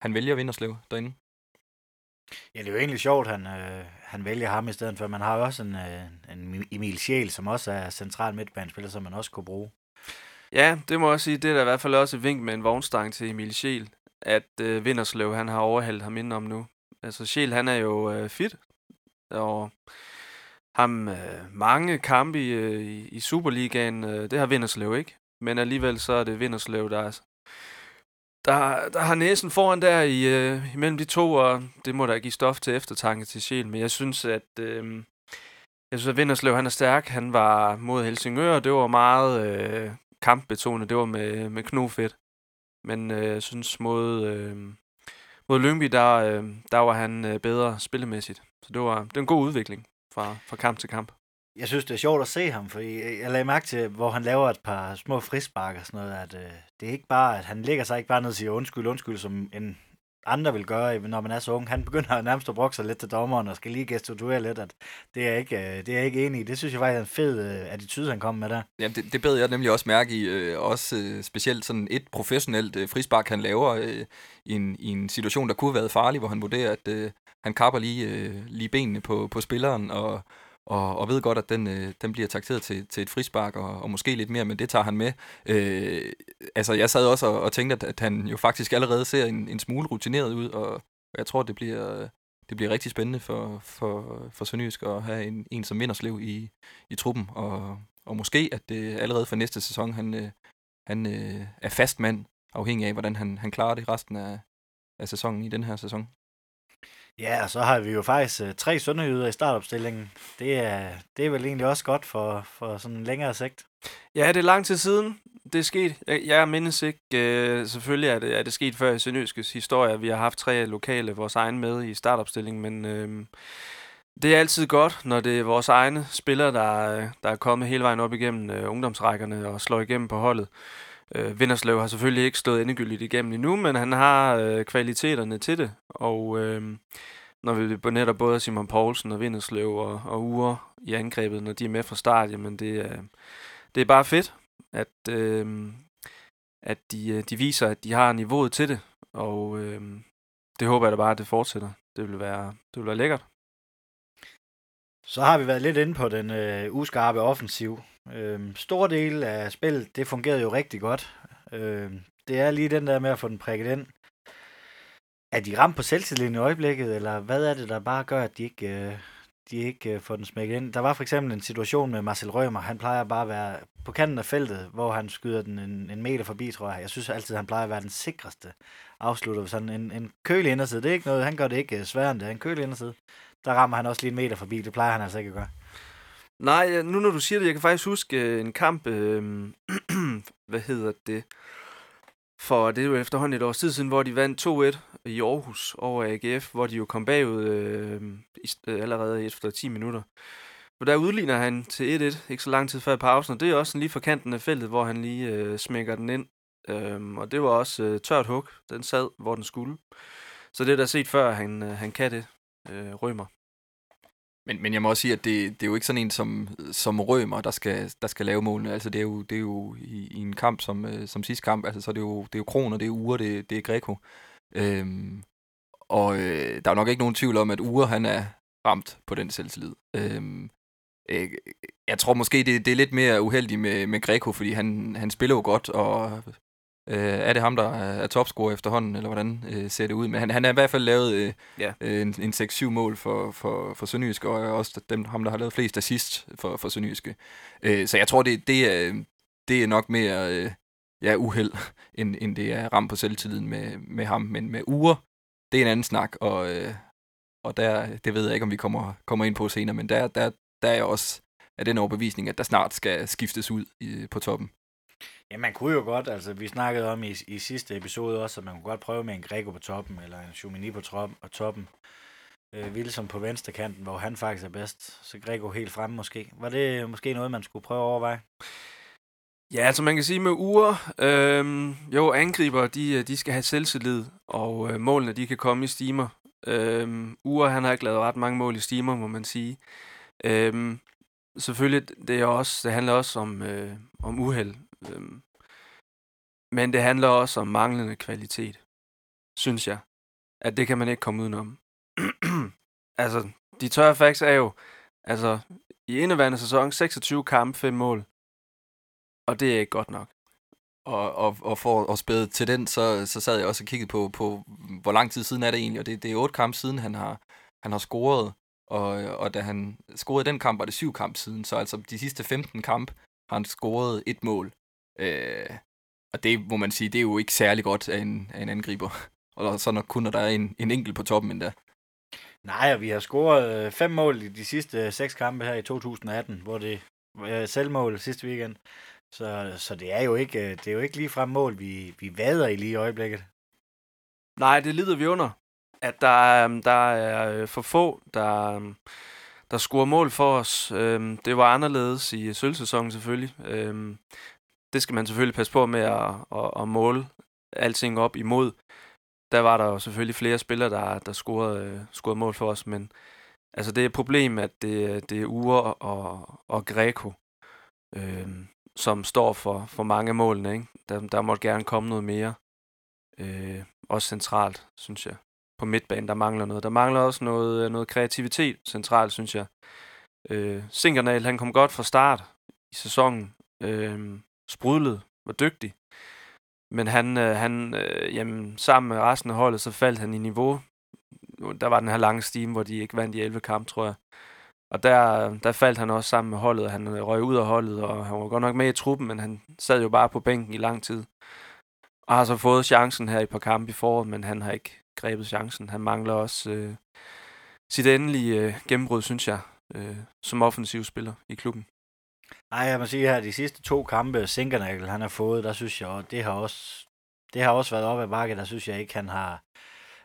han vælger Vinderslev derinde. Ja, det er jo egentlig sjovt, han, øh, han vælger ham i stedet for. Man har jo også en, øh, en Emil Sjæl, som også er central midtbanespiller, som man også kunne bruge. Ja, det må jeg også sige. Det er da i hvert fald også et vink med en vognstang til Emil Schiel, at øh, Vinderslev, han har overhældt ham indenom nu. Altså, Sjæl, han er jo øh, fit, og ham øh, mange kampe i, øh, i, Superligaen, øh, det har Vinderslev ikke. Men alligevel så er det Vinderslev, der, er, der, der har næsen foran der i, øh, imellem de to, og det må da give stof til eftertanke til Sjæl. Men jeg synes, at... Øh, jeg synes, at Vinderslev han er stærk. Han var mod Helsingør, og det var meget øh, kampbetonet. Det var med, med knofedt. Men øh, jeg synes, mod, øh, mod Lyngby, der, øh, der var han øh, bedre spillemæssigt. Så det var, det var en god udvikling fra, fra kamp til kamp. Jeg synes, det er sjovt at se ham, for jeg lagde mærke til, hvor han laver et par små frispark og sådan noget, at øh, det er ikke bare, at han lægger sig ikke bare ned og siger undskyld, undskyld, som en andre vil gøre, når man er så ung. Han begynder nærmest at brokke sig lidt til dommeren, og skal lige gestituere lidt, at det er ikke, øh, det er jeg ikke enig i. Det synes jeg faktisk er en fed øh, attitude, han kom med der. Ja, det, det beder jeg nemlig også mærke i. Øh, også specielt sådan et professionelt frispark, han laver i, en, i en situation, der kunne have været farlig, hvor han vurderer, at han kapper lige, lige benene på, på spilleren, og, og, og ved godt, at den, øh, den bliver takteret til, til et frispark, og, og måske lidt mere, men det tager han med. Øh, altså, jeg sad også og, og tænkte, at, at han jo faktisk allerede ser en, en smule rutineret ud, og og jeg tror, det bliver, det bliver rigtig spændende for, for, for Sønderjysk at have en, en som Vinderslev i, i truppen, og, og måske, at det allerede for næste sæson, han, øh, han øh, er fast mand, afhængig af, hvordan han, han klarer det resten af, af sæsonen i den her sæson. Ja, og så har vi jo faktisk uh, tre sønderjyder i startopstillingen. Det er, det er vel egentlig også godt for, for sådan en længere sigt. Ja, det er lang tid siden, det er sket. Jeg, jeg mindes ikke, uh, selvfølgelig er det, er det sket før i Sønderjyskes historie. Vi har haft tre lokale, vores egen med i startopstillingen, men uh, det er altid godt, når det er vores egne spillere, der, der er kommet hele vejen op igennem uh, ungdomsrækkerne og slår igennem på holdet. Øh, Vinderslev har selvfølgelig ikke stået endegyldigt igennem endnu, men han har øh, kvaliteterne til det. Og øh, når vi netop både Simon Poulsen og Vinderslev og, og Ure i angrebet, når de er med fra start, jamen det, øh, det er bare fedt, at, øh, at de, øh, de viser, at de har niveauet til det. Og øh, det håber jeg da bare, at det fortsætter. Det vil være, det vil være lækkert. Så har vi været lidt inde på den øh, uskarpe offensiv. Øh, stor del af spillet, det fungerede jo rigtig godt. Øh, det er lige den der med at få den prikket ind. Er de ramt på selvtilliden i øjeblikket, eller hvad er det, der bare gør, at de ikke, øh, de ikke øh, får den smækket ind? Der var for eksempel en situation med Marcel Rømer. Han plejer bare at være på kanten af feltet, hvor han skyder den en, en meter forbi, tror jeg. Jeg synes altid, han plejer at være den sikreste afslutter. Sådan en, en kølig inderside. Det er ikke noget, han gør det ikke øh, sværere end det. En kølig inderside. Der rammer han også lige en meter forbi. Det plejer han altså ikke at gøre. Nej, øh, nu når du siger det, jeg kan faktisk huske øh, en kamp, øh, hvad hedder det, for det er jo efterhånden et års tid siden, hvor de vandt 2-1 i Aarhus over AGF, hvor de jo kom bagud øh, øh allerede efter 10 minutter. Og der udligner han til 1-1, ikke så lang tid før pausen, og det er også lige for kanten af feltet, hvor han lige øh, smækker den ind. Øhm, og det var også øh, tørt hug, den sad, hvor den skulle. Så det er der set før, han, øh, han kan det, øh, rømmer. Men, men jeg må også sige, at det, det er jo ikke sådan en som, som Rømer, der skal, der skal lave målene. Altså det er jo, det er jo i, i en kamp som, øh, som sidste kamp, altså så er det jo, det er jo Kroner, det er Ure, det, det er Greco. Øhm, og øh, der er nok ikke nogen tvivl om, at Ure han er, ramt på den selvtillid. Øhm, øh, jeg tror måske, det, det er lidt mere uheldigt med, med Greco, fordi han, han spiller jo godt, og øh, er det ham, der er topscorer efterhånden, eller hvordan øh, ser det ud? Men han, han har i hvert fald lavet øh, Ja. øh, en, en 6-7 mål for, for, for Sønderjyske, og også dem, ham, der har lavet flest assist for, for Sønderjyske. Øh, så jeg tror, det, det, er, det er nok mere øh, ja, uheld, end, end det er ramt på selvtilliden med, med ham. Men med uger, det er en anden snak, og, øh, og der, det ved jeg ikke, om vi kommer, kommer ind på senere, men der, der, der er jeg også af den overbevisning, at der snart skal skiftes ud i, på toppen. Ja, man kunne jo godt, altså vi snakkede om i, i sidste episode også, at man kunne godt prøve med en Greco på toppen, eller en Chumini på trop, og toppen. Øh, Wilson på venstre kanten, hvor han faktisk er bedst. Så Greco helt fremme måske. Var det måske noget, man skulle prøve at overveje? Ja, altså man kan sige med uger, øh, jo, angriber, de, øh, de skal have selvtillid, og øh, målene, de kan komme i stimer. Øh, uger, han har ikke lavet ret mange mål i stimer, må man sige. Øh, selvfølgelig, det, er også, det handler også om, øh, om uheld. Øhm, men det handler også om manglende kvalitet, synes jeg. At det kan man ikke komme udenom. altså, de tørre facts er jo, altså, i indeværende sæson, 26 kampe, 5 mål. Og det er ikke godt nok. Og, og, og for at spæde til den, så, så sad jeg også og kiggede på, på, hvor lang tid siden er det egentlig, og det, det er otte kampe siden, han har, han har scoret, og, og da han scorede den kamp, var det syv kampe siden, så altså de sidste 15 kampe har han scoret et mål. Øh, og det må man sige, det er jo ikke særlig godt af en, af en angriber. Og så når kun når der er en, en enkelt på toppen endda. Nej, og vi har scoret øh, fem mål i de sidste øh, seks kampe her i 2018, hvor det var selvmål sidste weekend. Så, så det er jo ikke, øh, det er jo ikke lige frem mål, vi, vi vader i lige i øjeblikket. Nej, det lider vi under. At der er, der er øh, for få, der, øhm, der scorer mål for os. Øhm, Det var anderledes i sølvsæsonen selvfølgelig. Det skal man selvfølgelig passe på med at, at, at måle alting op imod. Der var der jo selvfølgelig flere spillere, der, der scorede, øh, scorede mål for os, men altså det er et problem, at det, det er Ure og, og Greco, øh, som står for, for mange af målene. Ikke? Der, der måtte gerne komme noget mere. Øh, også centralt, synes jeg. På midtbanen, der mangler noget. Der mangler også noget, noget kreativitet centralt, synes jeg. Øh, Sinkernal, han kom godt fra start i sæsonen. Øh, sprudlede, var dygtig. Men han, øh, han øh, jamen, sammen med resten af holdet, så faldt han i niveau. Der var den her lange stime, hvor de ikke vandt i 11 kamp, tror jeg. Og der, der faldt han også sammen med holdet. Han øh, røg ud af holdet, og han var godt nok med i truppen, men han sad jo bare på bænken i lang tid. Og har så fået chancen her i et par kampe i foråret, men han har ikke grebet chancen. Han mangler også øh, sit endelige øh, gennembrud, synes jeg, øh, som offensiv spiller i klubben. Nej, jeg må sige her, de sidste to kampe, Sinkernagel, han har fået, der synes jeg, og det har også, det har også været op ad bakke, der synes jeg ikke, han har,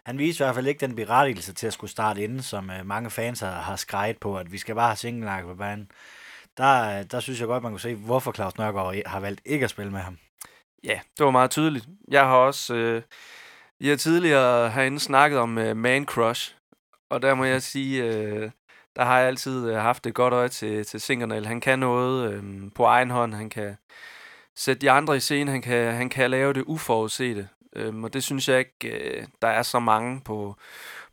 han viser i hvert fald ikke den berettigelse til at skulle starte inden, som øh, mange fans har, har skrejet på, at vi skal bare have Sinkernagel på banen. Der, øh, der synes jeg godt, man kunne se, hvorfor Claus Nørgaard har valgt ikke at spille med ham. Ja, det var meget tydeligt. Jeg har også, øh, jeg har tidligere herinde snakket om øh, man crush, og der må jeg sige, øh, der har jeg altid øh, haft et godt øje til, til Sinkernal. Han kan noget øhm, på egen hånd, han kan sætte de andre i scene, han kan, han kan lave det uforudsete. Øhm, og det synes jeg ikke, øh, der er så mange på,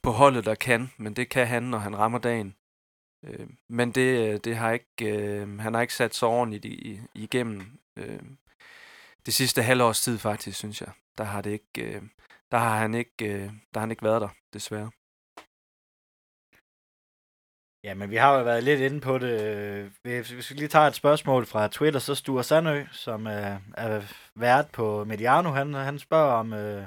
på holdet, der kan, men det kan han, når han rammer dagen. Øh, men det, øh, det har ikke, øh, han har ikke sat sig ordentligt i, igennem øh, det sidste halvårs tid faktisk, synes jeg. Der har, det ikke, øh, der har, han, ikke, øh, der har han ikke været der, desværre. Ja, men vi har jo været lidt inde på det. Øh, hvis vi lige tager et spørgsmål fra Twitter, så Sture Sandø, som er, er vært på Mediano, han, han spørger om øh,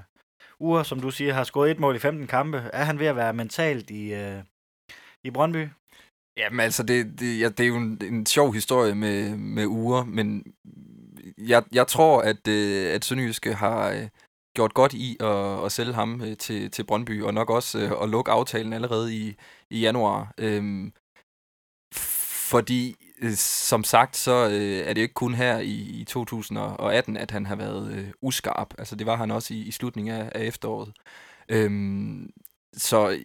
Ure, som du siger, har scoret et mål i 15 kampe. Er han ved at være mentalt i, øh, i Brøndby? Jamen altså, det, det, ja, det er jo en, en sjov historie med, med Ure, men jeg, jeg tror, at, øh, at Sønderjyske har øh, gjort godt i at, at sælge ham øh, til, til Brøndby, og nok også øh, at lukke aftalen allerede i, i januar. Øhm, fordi, øh, som sagt, så øh, er det ikke kun her i, i 2018, at han har været øh, uskarp. Altså, det var han også i, i slutningen af, af efteråret. Øhm, så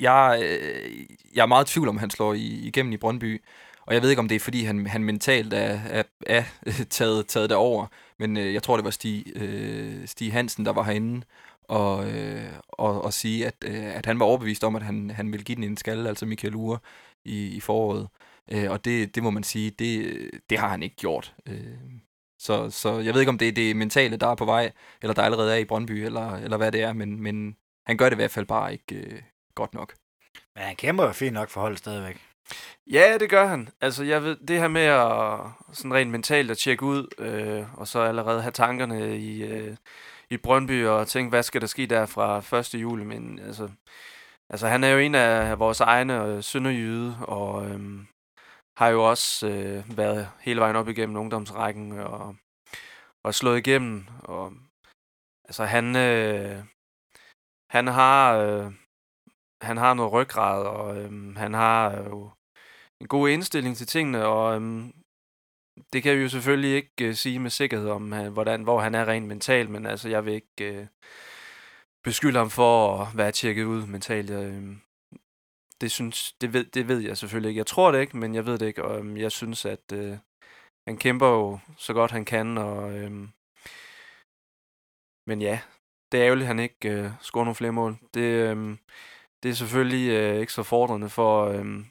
jeg, øh, jeg er meget i tvivl om, han slår i, igennem i Brøndby. Og jeg ved ikke, om det er, fordi han, han mentalt er, er, er øh, taget, taget derover. Men øh, jeg tror, det var Stig, øh, Stig Hansen, der var herinde og, øh, og, og sige, at, øh, at han var overbevist om, at han, han ville give den en skalle, altså Michael Ure, i, i foråret. Øh, og det, det må man sige, det, det har han ikke gjort. Øh, så, så jeg ved ikke, om det er det mentale, der er på vej, eller der allerede er i Brøndby, eller, eller hvad det er, men, men han gør det i hvert fald bare ikke øh, godt nok. Men han kæmper jo fint nok for holdet stadigvæk. Ja, det gør han. Altså, jeg ved, det her med at sådan rent mentalt at tjekke ud, øh, og så allerede have tankerne i, øh, i Brøndby og tænke, hvad skal der ske der fra 1. juli, men altså, altså han er jo en af vores egne øh, sønderjyde, og øh, har jo også øh, været hele vejen op igennem ungdomsrækken og, og slået igennem. Og, altså han, øh, han har øh, han har noget ryggrad, og øh, han har jo en god indstilling til tingene, og øhm, det kan vi jo selvfølgelig ikke øh, sige med sikkerhed om, øh, hvordan, hvor han er rent mentalt, men altså jeg vil ikke øh, beskylde ham for at være tjekket ud mentalt. Øh, det, synes, det, ved, det ved jeg selvfølgelig ikke. Jeg tror det ikke, men jeg ved det ikke. Og øhm, jeg synes, at øh, han kæmper jo så godt han kan. Og, øh, men ja, det er ærgerligt, at han ikke øh, scorer nogle flere mål. Det, øh, det er selvfølgelig øh, ikke så fordrende for øh,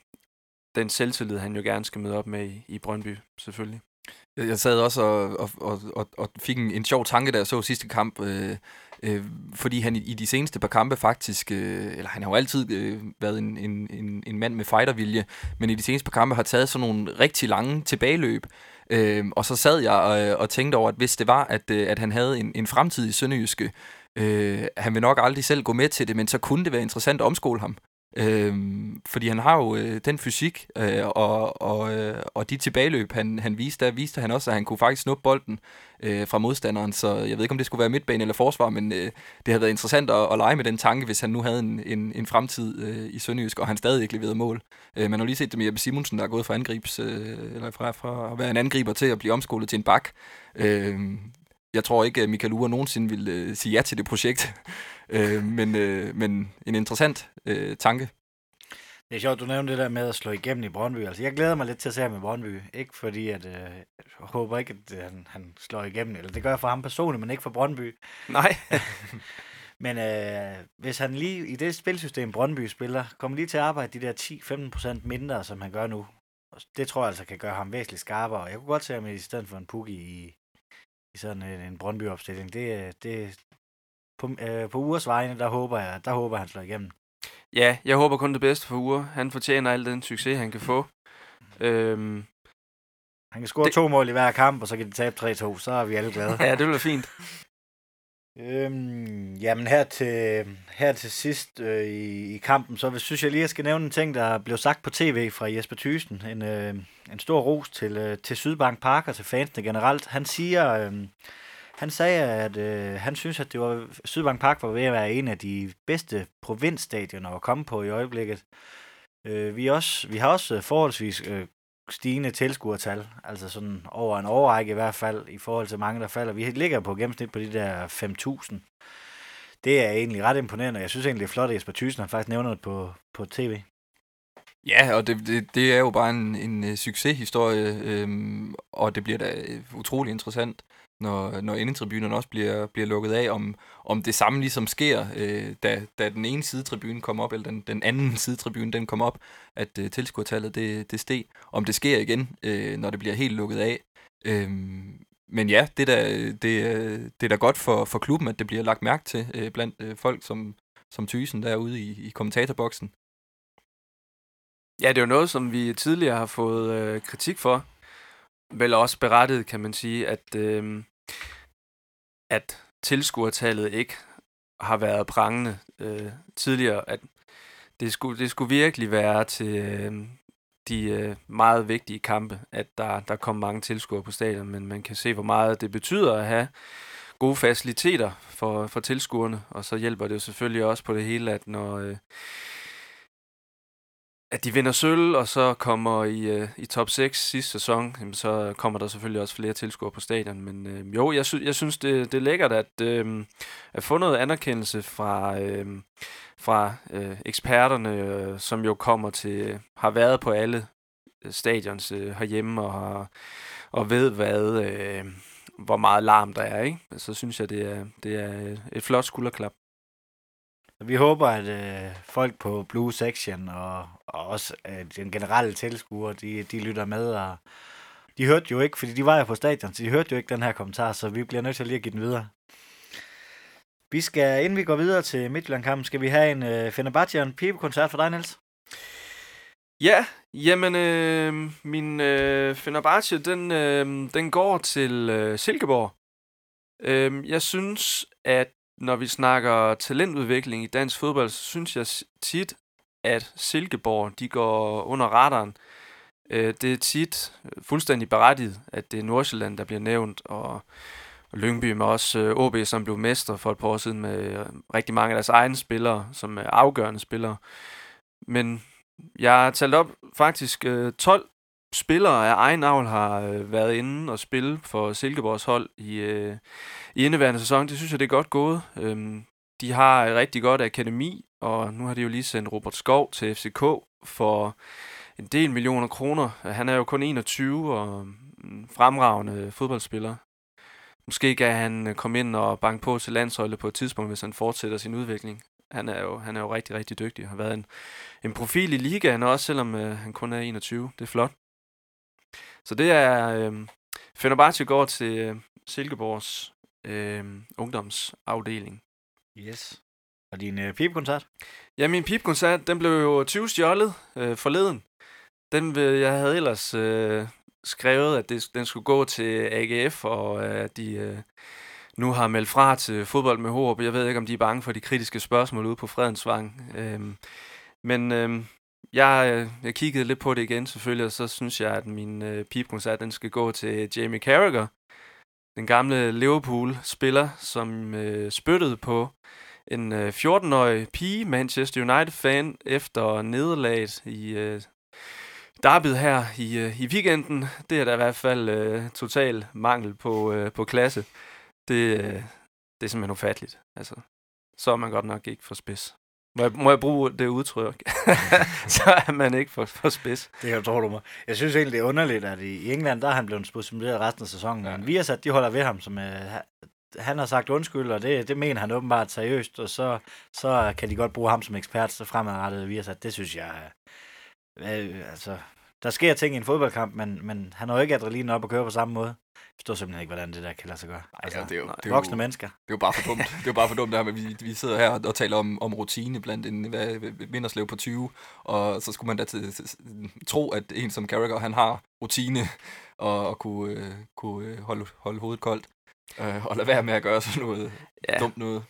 den selvtillid, han jo gerne skal møde op med i, i Brøndby, selvfølgelig. Jeg sad også og, og, og, og, og fik en, en sjov tanke, da jeg så sidste kamp. Øh, øh, fordi han i, i de seneste par kampe faktisk, øh, eller han har jo altid øh, været en, en, en, en mand med fightervilje, men i de seneste par kampe har taget sådan nogle rigtig lange tilbageløb. Øh, og så sad jeg og, og tænkte over, at hvis det var, at, øh, at han havde en, en fremtid i Sønderjyske, øh, han vil nok aldrig selv gå med til det, men så kunne det være interessant at omskole ham. Øhm, fordi han har jo øh, den fysik øh, og, og, øh, og de tilbageløb, han, han viste, der viste han også, at han kunne faktisk snuppe bolden øh, fra modstanderen. Så jeg ved ikke, om det skulle være midtbane eller forsvar, men øh, det havde været interessant at, at lege med den tanke, hvis han nu havde en, en, en fremtid øh, i Sønderjysk, og han stadig ikke leverede mål. Øh, man har lige set det med Jeppe Simonsen, der er gået fra, angribs, øh, eller fra, fra at være en angriber til at blive omskolet til en bak. Øh, jeg tror ikke, at Michael Ure nogensinde ville øh, sige ja til det projekt. øh, men, øh, men en interessant øh, tanke. Det er sjovt, du nævnte det der med at slå igennem i Brøndby. Altså, jeg glæder mig lidt til at se ham i Brøndby. Ikke fordi, at øh, jeg håber ikke, at han, han slår igennem. Eller det gør jeg for ham personligt, men ikke for Brøndby. Nej. men øh, hvis han lige i det spilsystem, Brøndby spiller, kommer lige til at arbejde de der 10-15% mindre, som han gør nu. Det tror jeg altså kan gøre ham væsentligt skarpere. Jeg kunne godt se ham i stedet for en Pukki i, i sådan en, en Brøndby-opstilling. Det, det, på, øh, på ugers vegne, der håber jeg, der håber han slår igennem. Ja, jeg håber kun det bedste for Ure. Han fortjener al den succes, han kan få. Øhm, han kan score det... to mål i hver kamp, og så kan de tabe 3-2, så er vi alle glade. ja, det bliver fint. Øhm, jamen her til, her til sidst øh, i, i kampen, så synes jeg lige, at jeg skal nævne en ting, der blev sagt på tv fra Jesper Thyssen. En, øh, en stor ros til, øh, til Sydbank Park og til fansene generelt. Han siger, øh, han sagde, at øh, han synes, at det var, Sydbank Park var ved at være en af de bedste provinsstadioner at komme på i øjeblikket. Øh, vi, også, vi har også øh, forholdsvis øh, stigende tilskuertal, altså sådan over en årrække i hvert fald, i forhold til mange, der falder. Vi ligger på gennemsnit på de der 5.000. Det er egentlig ret imponerende, jeg synes egentlig, det er flot, at Jesper Thyssen han faktisk nævner det på, på tv. Ja, og det, det, det er jo bare en, en øh, succeshistorie, øhm, og det bliver da øh, utrolig interessant når, når indetribunerne også bliver, bliver lukket af, om, om det samme ligesom sker, øh, da, da den ene sidetribune kom op, eller den, den anden sidetribune den kom op, at øh, tilskuertallet det, det steg. Om det sker igen, øh, når det bliver helt lukket af. Øh, men ja, det er da, det, det er da godt for, for klubben, at det bliver lagt mærke til øh, blandt øh, folk som, som Thysen derude i, i kommentatorboksen. Ja, det er jo noget, som vi tidligere har fået øh, kritik for, vel også berettet, kan man sige, at, øh, at tilskuertallet ikke har været prangende øh, tidligere. At det skulle, det skulle virkelig være til øh, de øh, meget vigtige kampe, at der, der kom mange tilskuere på stadion, men man kan se, hvor meget det betyder at have gode faciliteter for, for tilskuerne, og så hjælper det jo selvfølgelig også på det hele, at når... Øh, at de vinder sølv, og så kommer i, øh, i top 6 sidste sæson, jamen, så kommer der selvfølgelig også flere tilskuere på stadion. Men øh, jo, jeg, sy- jeg synes, det, det er lækkert at, øh, at få noget anerkendelse fra, øh, fra øh, eksperterne, øh, som jo kommer til, har været på alle øh, stadions øh, herhjemme, og, har, og ved, hvad, øh, hvor meget larm der er. Ikke? Så synes jeg, det er, det er et flot skulderklap. Vi håber, at øh, folk på Blue Section og, og også øh, den generelle tilskuer, de, de lytter med. Og de hørte jo ikke, fordi de var jo på stadion, så de hørte jo ikke den her kommentar, så vi bliver nødt til lige at give den videre. Vi skal, inden vi går videre til Midtjylland-kampen, skal vi have en øh, Fenerbahce og en pibekoncert for dig, Niels? Ja, jamen, øh, min øh, Fenerbahce, den, øh, den går til øh, Silkeborg. Øh, jeg synes, at når vi snakker talentudvikling i dansk fodbold, så synes jeg tit, at Silkeborg, de går under radaren. Øh, det er tit fuldstændig berettiget, at det er Nordsjælland, der bliver nævnt, og og Lyngby med også OB, øh, som blev mester for et par år siden med øh, rigtig mange af deres egne spillere, som er afgørende spillere. Men jeg har talt op faktisk øh, 12 spillere af egen avl har været inde og spille for Silkeborgs hold i, øh, i indeværende sæson. Det synes jeg, det er godt gået. Øhm, de har et rigtig godt akademi, og nu har de jo lige sendt Robert Skov til FCK for en del millioner kroner. Han er jo kun 21 og en fremragende fodboldspiller. Måske kan han øh, komme ind og banke på til landsholdet på et tidspunkt, hvis han fortsætter sin udvikling. Han er jo, han er jo rigtig, rigtig dygtig. Har været en, en profil i ligaen også, selvom øh, han kun er 21. Det er flot. Så det er... Øh, Fenerbahce går til øh, Silkeborgs øh, ungdomsafdeling. Yes. Og din øh, pipkoncert? Ja, min pipkoncert, den blev jo 20 stjålet øh, forleden. Den, øh, jeg havde ellers øh, skrevet, at det, den skulle gå til AGF, og øh, at de øh, nu har meldt fra til fodbold med håb. Jeg ved ikke, om de er bange for de kritiske spørgsmål ude på Fredensvang. Øh, men øh, jeg, øh, jeg kiggede lidt på det igen selvfølgelig, og så synes jeg, at min øh, pipkoncert, den skal gå til Jamie Carragher, den gamle Liverpool-spiller, som øh, spyttede på en øh, 14-årig pige, Manchester United-fan, efter nederlaget i øh, derbyet her i, øh, i weekenden. Det er da i hvert fald øh, total mangel på, øh, på klasse. Det, øh, det er simpelthen ufatteligt. Altså, så er man godt nok ikke for spids. Må jeg, må jeg bruge det udtryk? så er man ikke for, for spids. Det kan tror du mig. Jeg synes egentlig, det er underligt, at i England, der er han blevet suspenderet resten af sæsonen. Ja. Men vi har sat, de holder ved ham, som uh, han har sagt undskyld, og det, det mener han åbenbart seriøst, og så, så kan de godt bruge ham som ekspert, så fremadrettet vi har sat. Det synes jeg, uh, altså, der sker ting i en fodboldkamp, men, men han har jo ikke adrenalin op at køre på samme måde. Jeg forstår simpelthen ikke, hvordan det der kan lade sig gøre. Altså, ja, det er jo, det er voksne jo, mennesker. Det er jo bare for dumt. det er jo bare for dumt, der, vi, vi sidder her og taler om, om rutine blandt en vinderslev på 20, og så skulle man da til, tro, at en som Carragher, han har rutine og, og kunne, øh, kunne øh, holde, holde hovedet koldt. Øh, og lade være med at gøre sådan noget ja. dumt noget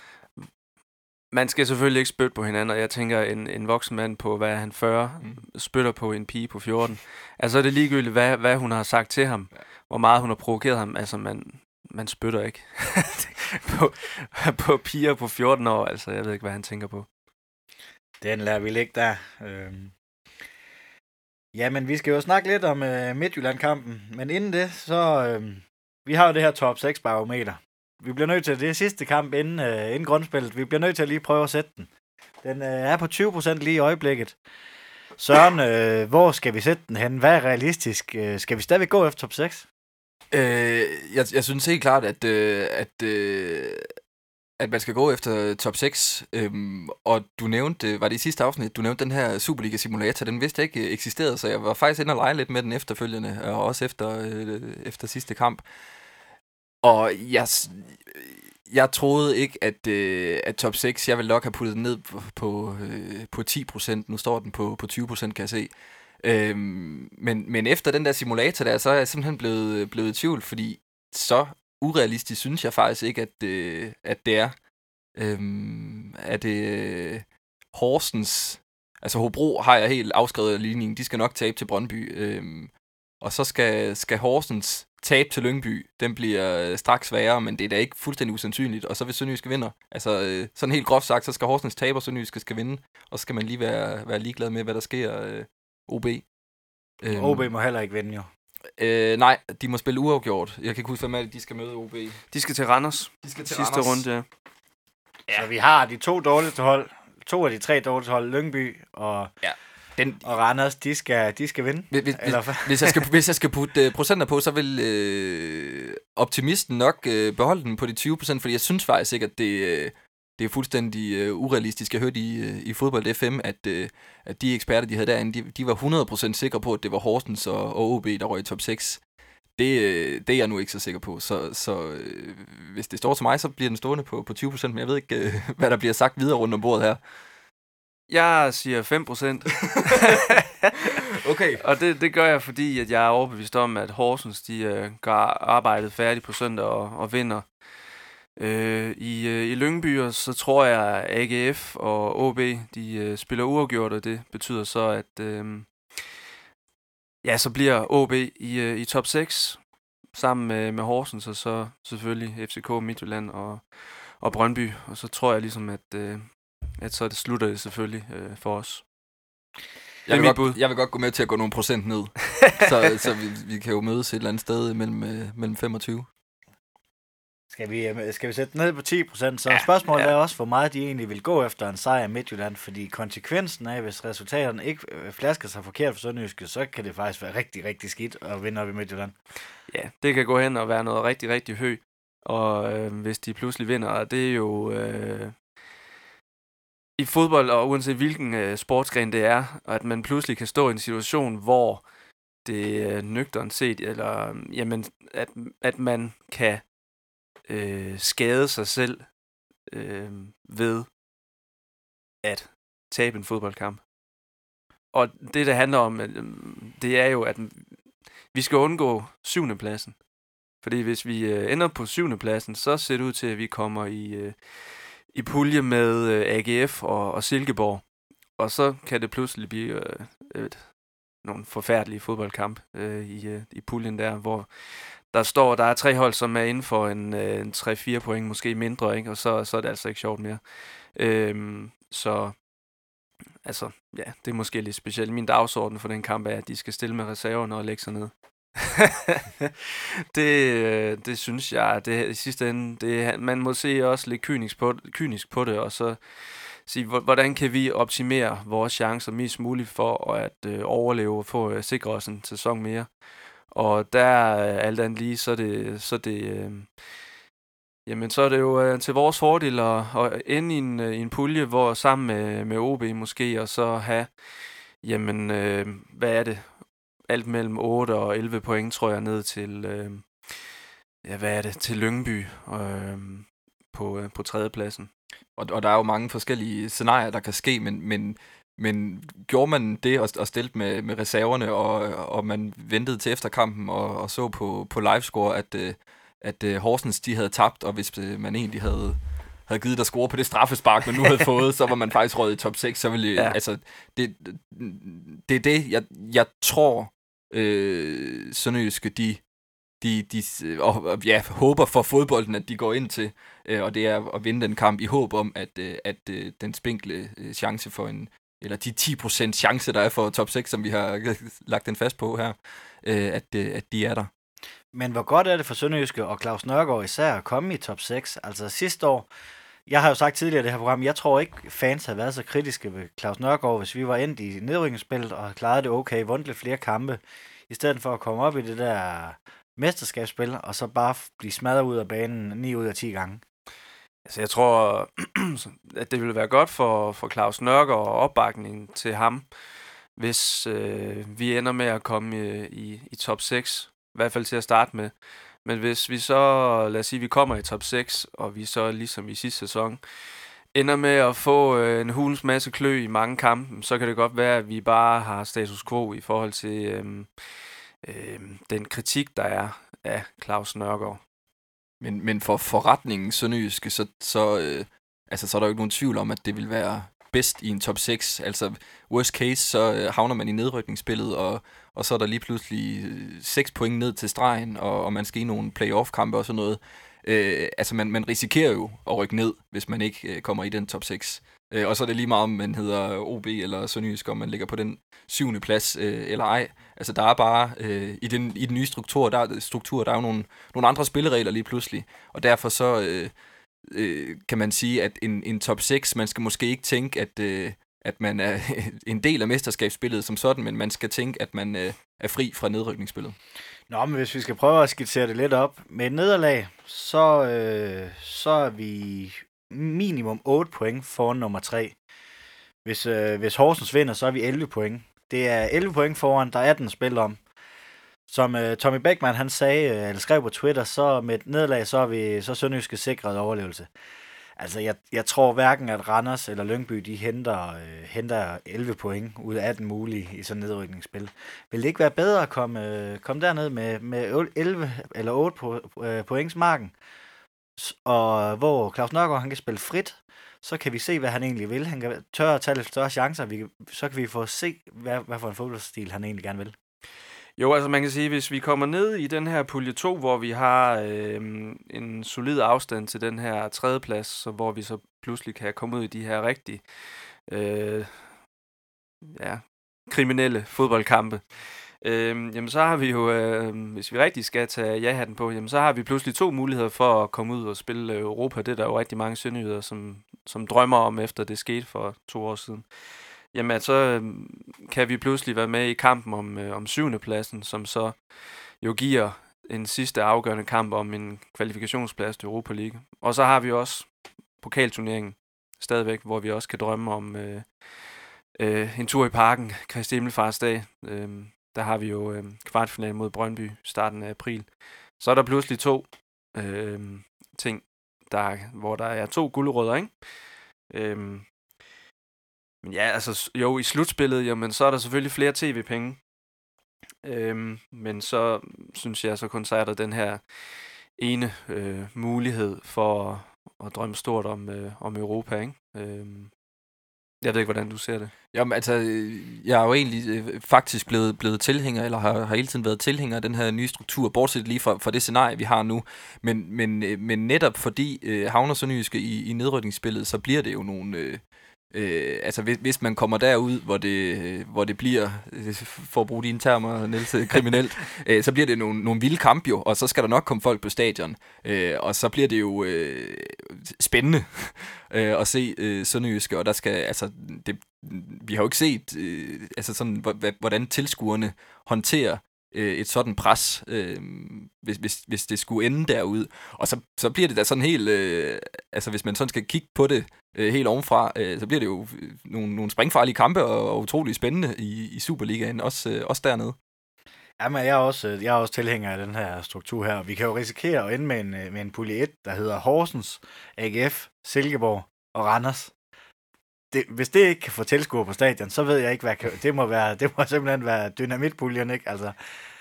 man skal selvfølgelig ikke spytte på hinanden, og jeg tænker, en, en voksen mand på, hvad er han 40, mm. spytter på en pige på 14. Altså, er det ligegyldigt, hvad, hvad hun har sagt til ham, ja. hvor meget hun har provokeret ham. Altså, man, man spytter ikke på, på piger på 14 år. Altså, jeg ved ikke, hvad han tænker på. Den lader vi ligge der. Øhm. Jamen, vi skal jo snakke lidt om øh, Midtjylland-kampen, men inden det, så... Øh, vi har jo det her top 6-barometer. Vi bliver nødt til, det er sidste kamp inden, uh, inden grundspillet, vi bliver nødt til at lige prøve at sætte den. Den uh, er på 20% lige i øjeblikket. Søren, uh, hvor skal vi sætte den hen? Hvad er realistisk? Uh, skal vi stadig gå efter top 6? Øh, jeg, jeg synes helt klart, at, uh, at, uh, at man skal gå efter top 6. Øhm, og du nævnte, var det i sidste afsnit, du nævnte den her Superliga Simulator, den vidste ikke eksisterede, så jeg var faktisk inde og lege lidt med den efterfølgende, og også efter, øh, efter sidste kamp. Og jeg, jeg troede ikke, at, øh, at top 6, jeg ville nok have puttet den ned på, på, øh, på 10%. Nu står den på, på 20%, kan jeg se. Øhm, men, men efter den der simulator der, så er jeg simpelthen blevet, blevet i tvivl, fordi så urealistisk synes jeg faktisk ikke, at, øh, at det er. Øhm, er det øh, Horsens... Altså Hobro har jeg helt afskrevet ligningen. De skal nok tabe til Brøndby. Øhm, og så skal, skal Horsens tab til Lyngby, den bliver øh, straks sværere, men det er da ikke fuldstændig usandsynligt. Og så hvis Sønderjyske vinder, altså øh, sådan helt groft sagt, så skal Horsens tabe, og Sønderjyske skal vinde. Og så skal man lige være, være ligeglad med, hvad der sker øh, OB. Øhm, OB må heller ikke vinde, jo. Øh, nej, de må spille uafgjort. Jeg kan ikke huske, hvem de skal møde OB. De skal til Randers. De skal til Sidste Randers. runde, ja. ja. Så vi har de to dårligste hold, to af de tre dårligste hold, Lyngby og ja. Den, og Randers, de skal, de skal vinde. Hvis, hvis, eller? hvis, jeg skal, hvis jeg skal putte uh, procenter på, så vil uh, optimisten nok uh, beholde den på de 20% fordi jeg synes faktisk ikke, at det, uh, det er fuldstændig øh, urealistisk. Jeg hørte i, øh, i fodbold FM, at, øh, at de eksperter, de havde derinde, de, de var 100% sikre på, at det var Horsens og, og OB, der røg i top 6. Det, øh, det er jeg nu ikke så sikker på. Så, så øh, hvis det står til mig, så bliver den stående på, på 20%, men jeg ved ikke, øh, hvad der bliver sagt videre rundt om bordet her. Jeg siger 5%. okay. Og det, det gør jeg, fordi at jeg er overbevist om, at Horsens de, øh, gør arbejdet færdigt på søndag og, og vinder. Øh, I øh, i Lyngby, så tror jeg, at AGF og OB de øh, spiller uafgjort, og det betyder så, at øh, ja, så bliver OB i, øh, i top 6 sammen med, med Horsens, og så selvfølgelig FCK, Midtjylland og, og Brøndby. Og så tror jeg ligesom, at, øh, at så det slutter det selvfølgelig øh, for os. Jeg vil, godt, bud. jeg vil godt gå med til at gå nogle procent ned. så så vi, vi kan jo mødes et eller andet sted mellem, øh, mellem 25. Skal vi, øh, skal vi sætte den ned på 10 procent? Så Ja, spørgsmålet ja. er også, hvor meget de egentlig vil gå efter en sejr i Midtjylland, fordi konsekvensen af, hvis resultaterne ikke øh, flasker sig forkert for Sønderjyske, så kan det faktisk være rigtig, rigtig skidt at vinde op i Midtjylland. Ja, det kan gå hen og være noget rigtig, rigtig højt. Og øh, hvis de pludselig vinder, og det er jo... Øh, i fodbold, og uanset hvilken øh, sportsgren det er, at man pludselig kan stå i en situation, hvor det øh, er nøgteren set, eller øh, jamen, at, at man kan øh, skade sig selv øh, ved at tabe en fodboldkamp. Og det, det handler om, øh, det er jo, at vi skal undgå syvende pladsen. Fordi hvis vi øh, ender på syvende pladsen, så ser det ud til, at vi kommer i, øh, i pulje med øh, AGF og, og Silkeborg. Og så kan det pludselig blive øh, et, nogle forfærdelige fodboldkamp øh, i, øh, i puljen der, hvor der står, der er tre hold, som er inden for en, øh, en 3-4 point, måske mindre, ikke? og så, så er det altså ikke sjovt mere. Øhm, så altså, ja, det er måske lidt specielt. Min dagsorden for den kamp er, at de skal stille med reserverne og lægge sig ned. det, øh, det synes jeg, det i sidste ende, det, man må se også lidt kynisk på, kynisk på det, og så sige, hvordan kan vi optimere vores chancer mest muligt for at øh, overleve og få øh, sikre os en sæson mere. Og der øh, alt andet lige, så det, så det øh, Jamen, så er det jo øh, til vores fordel at, at ende i en, øh, i en pulje, hvor sammen med, med OB måske, og så have, jamen, øh, hvad er det? Alt mellem 8 og 11 point, tror jeg, ned til, øh, ja, hvad er det? Til Lyngby øh, på, øh, på tredjepladsen. Og, og der er jo mange forskellige scenarier, der kan ske, men, men, men gjorde man det og, og stillede med, med reserverne, og, og man ventede til efterkampen og, og så på, på livescore, at, øh, at øh, Horsens de havde tabt, og hvis øh, man egentlig havde havde givet dig score på det straffespark, man nu havde fået, så var man faktisk røget i top 6. Så ville, ja. altså, det, det er det, jeg, jeg tror, øh, Sønderjyske, de, de, de og, og, ja, håber for fodbolden, at de går ind til, øh, og det er at vinde den kamp i håb om, at, øh, at øh, den spinkle øh, chance for en, eller de 10% chance, der er for top 6, som vi har lagt den fast på her, øh, at, øh, at de er der. Men hvor godt er det for Sønderjyske og Claus Nørgaard især at komme i top 6? Altså sidste år, jeg har jo sagt tidligere i det her program, jeg tror ikke fans havde været så kritiske ved Claus Nørgaard, hvis vi var endt i nedrykningsspillet og havde klaret det okay, vundet lidt flere kampe, i stedet for at komme op i det der mesterskabsspil, og så bare blive smadret ud af banen 9 ud af 10 gange. Altså, jeg tror, at det ville være godt for, for Claus Nørgaard og opbakningen til ham, hvis øh, vi ender med at komme i, i, i top 6, i hvert fald til at starte med. Men hvis vi så, lad os sige, vi kommer i top 6, og vi så ligesom i sidste sæson, ender med at få øh, en hulens masse klø i mange kampe, så kan det godt være, at vi bare har status quo i forhold til øh, øh, den kritik, der er af Claus Nørgaard. Men, men for forretningen Sønderjyske, så, så, øh, altså, så er der jo ikke nogen tvivl om, at det vil være bedst i en top 6. Altså, worst case, så øh, havner man i nedrykningsspillet, og, og så er der lige pludselig øh, 6 point ned til stregen, og, og man skal i nogle playoff-kampe og sådan noget. Øh, altså, man, man risikerer jo at rykke ned, hvis man ikke øh, kommer i den top 6. Øh, og så er det lige meget, om man hedder OB eller Sønderjysk, om man ligger på den syvende plads øh, eller ej. Altså, der er bare, øh, i, den, i den nye struktur, der, struktur, der er jo nogle, nogle andre spilleregler lige pludselig. Og derfor så øh, øh, kan man sige, at en, en top 6, man skal måske ikke tænke, at, øh, at man er en del af mesterskabsspillet som sådan, men man skal tænke, at man øh, er fri fra nedrykningsspillet. Nå, men hvis vi skal prøve at skitsere det lidt op. Med et nederlag, så, øh, så er vi minimum 8 point foran nummer 3. Hvis, øh, hvis Horsens vinder, så er vi 11 point. Det er 11 point foran, der er 18 spil om. Som øh, Tommy Beckmann han sagde, øh, eller skrev på Twitter, så med et nederlag, så er vi så Sønderjyske sikret overlevelse. Altså, jeg, jeg tror hverken, at Randers eller Lyngby, de henter, øh, henter 11 point ud af 18 mulige i sådan et nedrykningsspil. Vil det ikke være bedre at komme, øh, komme derned med, med 11 eller 8 på, øh, pointsmarken, og hvor Claus Nørgaard han kan spille frit, så kan vi se, hvad han egentlig vil. Han kan tør at tage lidt større chancer, vi, så kan vi få se, hvad, hvad for en fodboldstil han egentlig gerne vil. Jo, altså man kan sige, hvis vi kommer ned i den her pulje 2, hvor vi har øh, en solid afstand til den her tredjeplads, så hvor vi så pludselig kan komme ud i de her rigtige øh, ja, kriminelle fodboldkampe, øh, jamen så har vi jo, øh, hvis vi rigtig skal tage ja-hatten på, jamen så har vi pludselig to muligheder for at komme ud og spille øh, Europa. Det er der jo rigtig mange sønderjyder, som, som drømmer om, efter det skete for to år siden jamen så øhm, kan vi pludselig være med i kampen om, øh, om syvende pladsen, som så jo giver en sidste afgørende kamp om en kvalifikationsplads til Europa League. Og så har vi også pokalturneringen stadigvæk, hvor vi også kan drømme om øh, øh, en tur i parken, Kristi Himmelfartsdag. Øh, der har vi jo øh, kvartfinalen mod Brøndby starten af april. Så er der pludselig to øh, ting, der, hvor der er to guldrødder, ikke? Øh, men ja, altså jo, i slutspillet, jamen, så er der selvfølgelig flere tv-penge. Øhm, men så synes jeg, så kun så er der den her ene øh, mulighed for at, at drømme stort om, øh, om Europa, ikke? Øhm, jeg ved ikke, hvordan du ser det. Jamen, altså, jeg er jo egentlig øh, faktisk blevet, blevet tilhænger, eller har, har hele tiden været tilhænger af den her nye struktur, bortset lige fra, fra det scenarie, vi har nu. Men, men, øh, men netop fordi øh, havner Sønderjyske i, i nedrykningsspillet, så bliver det jo nogle, øh, Øh, altså hvis, hvis man kommer derud, hvor det, hvor det bliver, øh, for at bruge dine termer, Niels, øh, kriminelt, øh, så bliver det nogle, nogle vilde kampe jo, og så skal der nok komme folk på stadion. Øh, og så bliver det jo øh, spændende øh, at se øh, Sønderjyske, og der skal, altså, det, vi har jo ikke set, øh, altså sådan, hvordan tilskuerne håndterer øh, et sådan pres, øh, hvis, hvis, hvis det skulle ende derud. Og så, så bliver det da sådan helt, øh, altså hvis man sådan skal kigge på det øh, helt ovenfra, øh, så bliver det jo øh, nogle, nogle springfarlige kampe og, og utrolig spændende i, i Superligaen, også, øh, også dernede. Jamen, jeg er, også, øh, jeg er også tilhænger af den her struktur her. Vi kan jo risikere at ende med en, øh, med en pulje 1, der hedder Horsens, AGF, Silkeborg og Randers det, hvis det ikke kan få tilskuere på stadion, så ved jeg ikke, hvad kan, det må være, det må simpelthen være dynamitpuljen, ikke? Altså.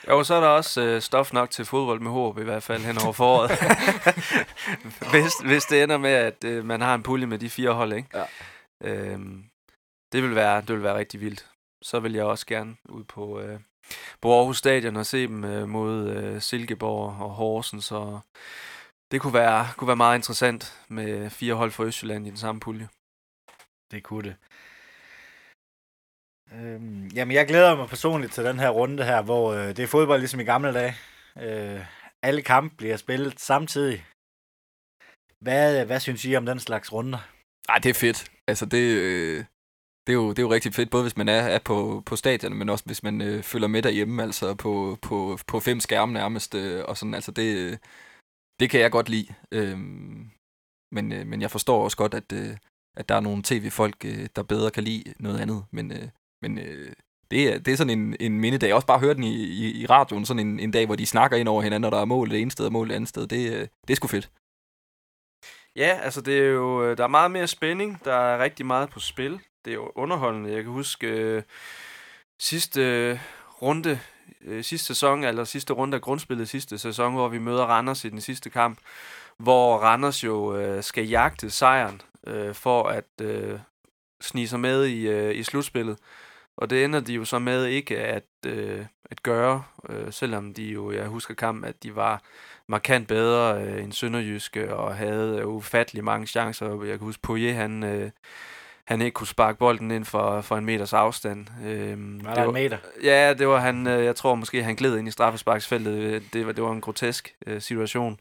Jo, så er der også øh, stof nok til fodbold med håb i hvert fald hen over foråret. hvis, hvis det ender med, at øh, man har en pulje med de fire hold, ikke? Ja. Øhm, det, vil være, det vil være rigtig vildt. Så vil jeg også gerne ud på, øh, på Aarhus Stadion og se dem øh, mod øh, Silkeborg og Horsens. Og det kunne være, kunne være meget interessant med fire hold fra Østjylland i den samme pulje. Det kunne det. Øhm, jamen, jeg glæder mig personligt til den her runde her, hvor øh, det er fodbold ligesom i gamle dage. Øh, alle kampe bliver spillet samtidig. Hvad, øh, hvad synes I om den slags runder? Ej, det er fedt. Altså, det, øh, det, er jo, det er jo rigtig fedt, både hvis man er, er på, på stadion, men også hvis man øh, følger med derhjemme, altså på, på, på fem skærme nærmest, øh, og sådan, altså det, øh, det kan jeg godt lide. Øh, men, øh, men jeg forstår også godt, at, øh, at der er nogle tv-folk, øh, der bedre kan lide noget andet. Men, øh, men øh, det, er, det er sådan en, en mindedag. Jeg har også bare hørt den i, i, i radioen, sådan en, en dag, hvor de snakker ind over hinanden, og der er mål det ene sted og mål det andet sted. Det, øh, det er sgu fedt. Ja, altså det er jo, øh, der er meget mere spænding, der er rigtig meget på spil. Det er jo underholdende. Jeg kan huske øh, sidste øh, runde, øh, sidste sæson, eller sidste runde af grundspillet sidste sæson, hvor vi møder Randers i den sidste kamp, hvor Randers jo øh, skal jagte sejren øh, for at øh, snige sig med i, øh, i slutspillet. Og det ender de jo så med ikke at, øh, at gøre, øh, selvom de jo, jeg husker kampen, at de var markant bedre øh, end Sønderjyske og havde øh, ufattelig mange chancer. Jeg kan huske, Poirier, han, øh, han ikke kunne sparke bolden ind for, for en meters afstand. Øh, var det var, en meter? Ja, det var han, øh, jeg tror måske, han gled ind i straffesparksfeltet. Det var, det var en grotesk øh, situation.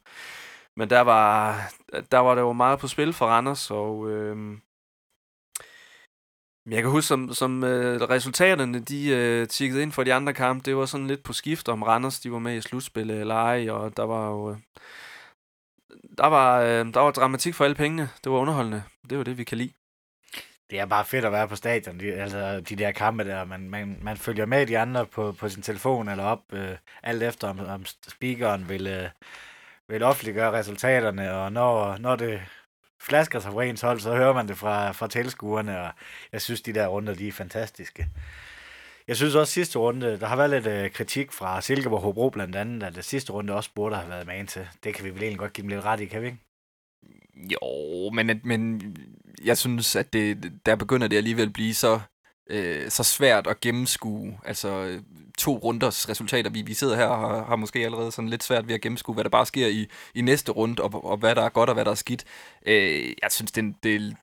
Men der var, der var der jo meget på spil for Randers, og øh, jeg kan huske, som, som øh, resultaterne de øh, tikkede ind for de andre kampe, det var sådan lidt på skift, om Randers de var med i slutspillet eller ej, og der var jo... Øh, der var, øh, der var dramatik for alle pengene. Det var underholdende. Det var det, vi kan lide. Det er bare fedt at være på stadion, de, altså de der kampe der. Man, man, man følger med de andre på, på sin telefon eller op, øh, alt efter om, om speakeren vil, øh, vil offentliggøre resultaterne, og når, når det flasker sig på ens hold, så hører man det fra, fra tilskuerne, og jeg synes, de der runder, de er fantastiske. Jeg synes også sidste runde, der har været lidt øh, kritik fra Silkeborg Hobro blandt andet, at det sidste runde også burde have været med til. Det kan vi vel egentlig godt give dem lidt ret i, kan vi ikke? Jo, men, men jeg synes, at det, der begynder det alligevel at blive så, øh, så svært at gennemskue. Altså øh, to runders resultater. Vi, vi sidder her og har, har måske allerede sådan lidt svært ved at gennemskue, hvad der bare sker i, i næste runde, og, og hvad der er godt og hvad der er skidt. Øh, jeg synes, det, det,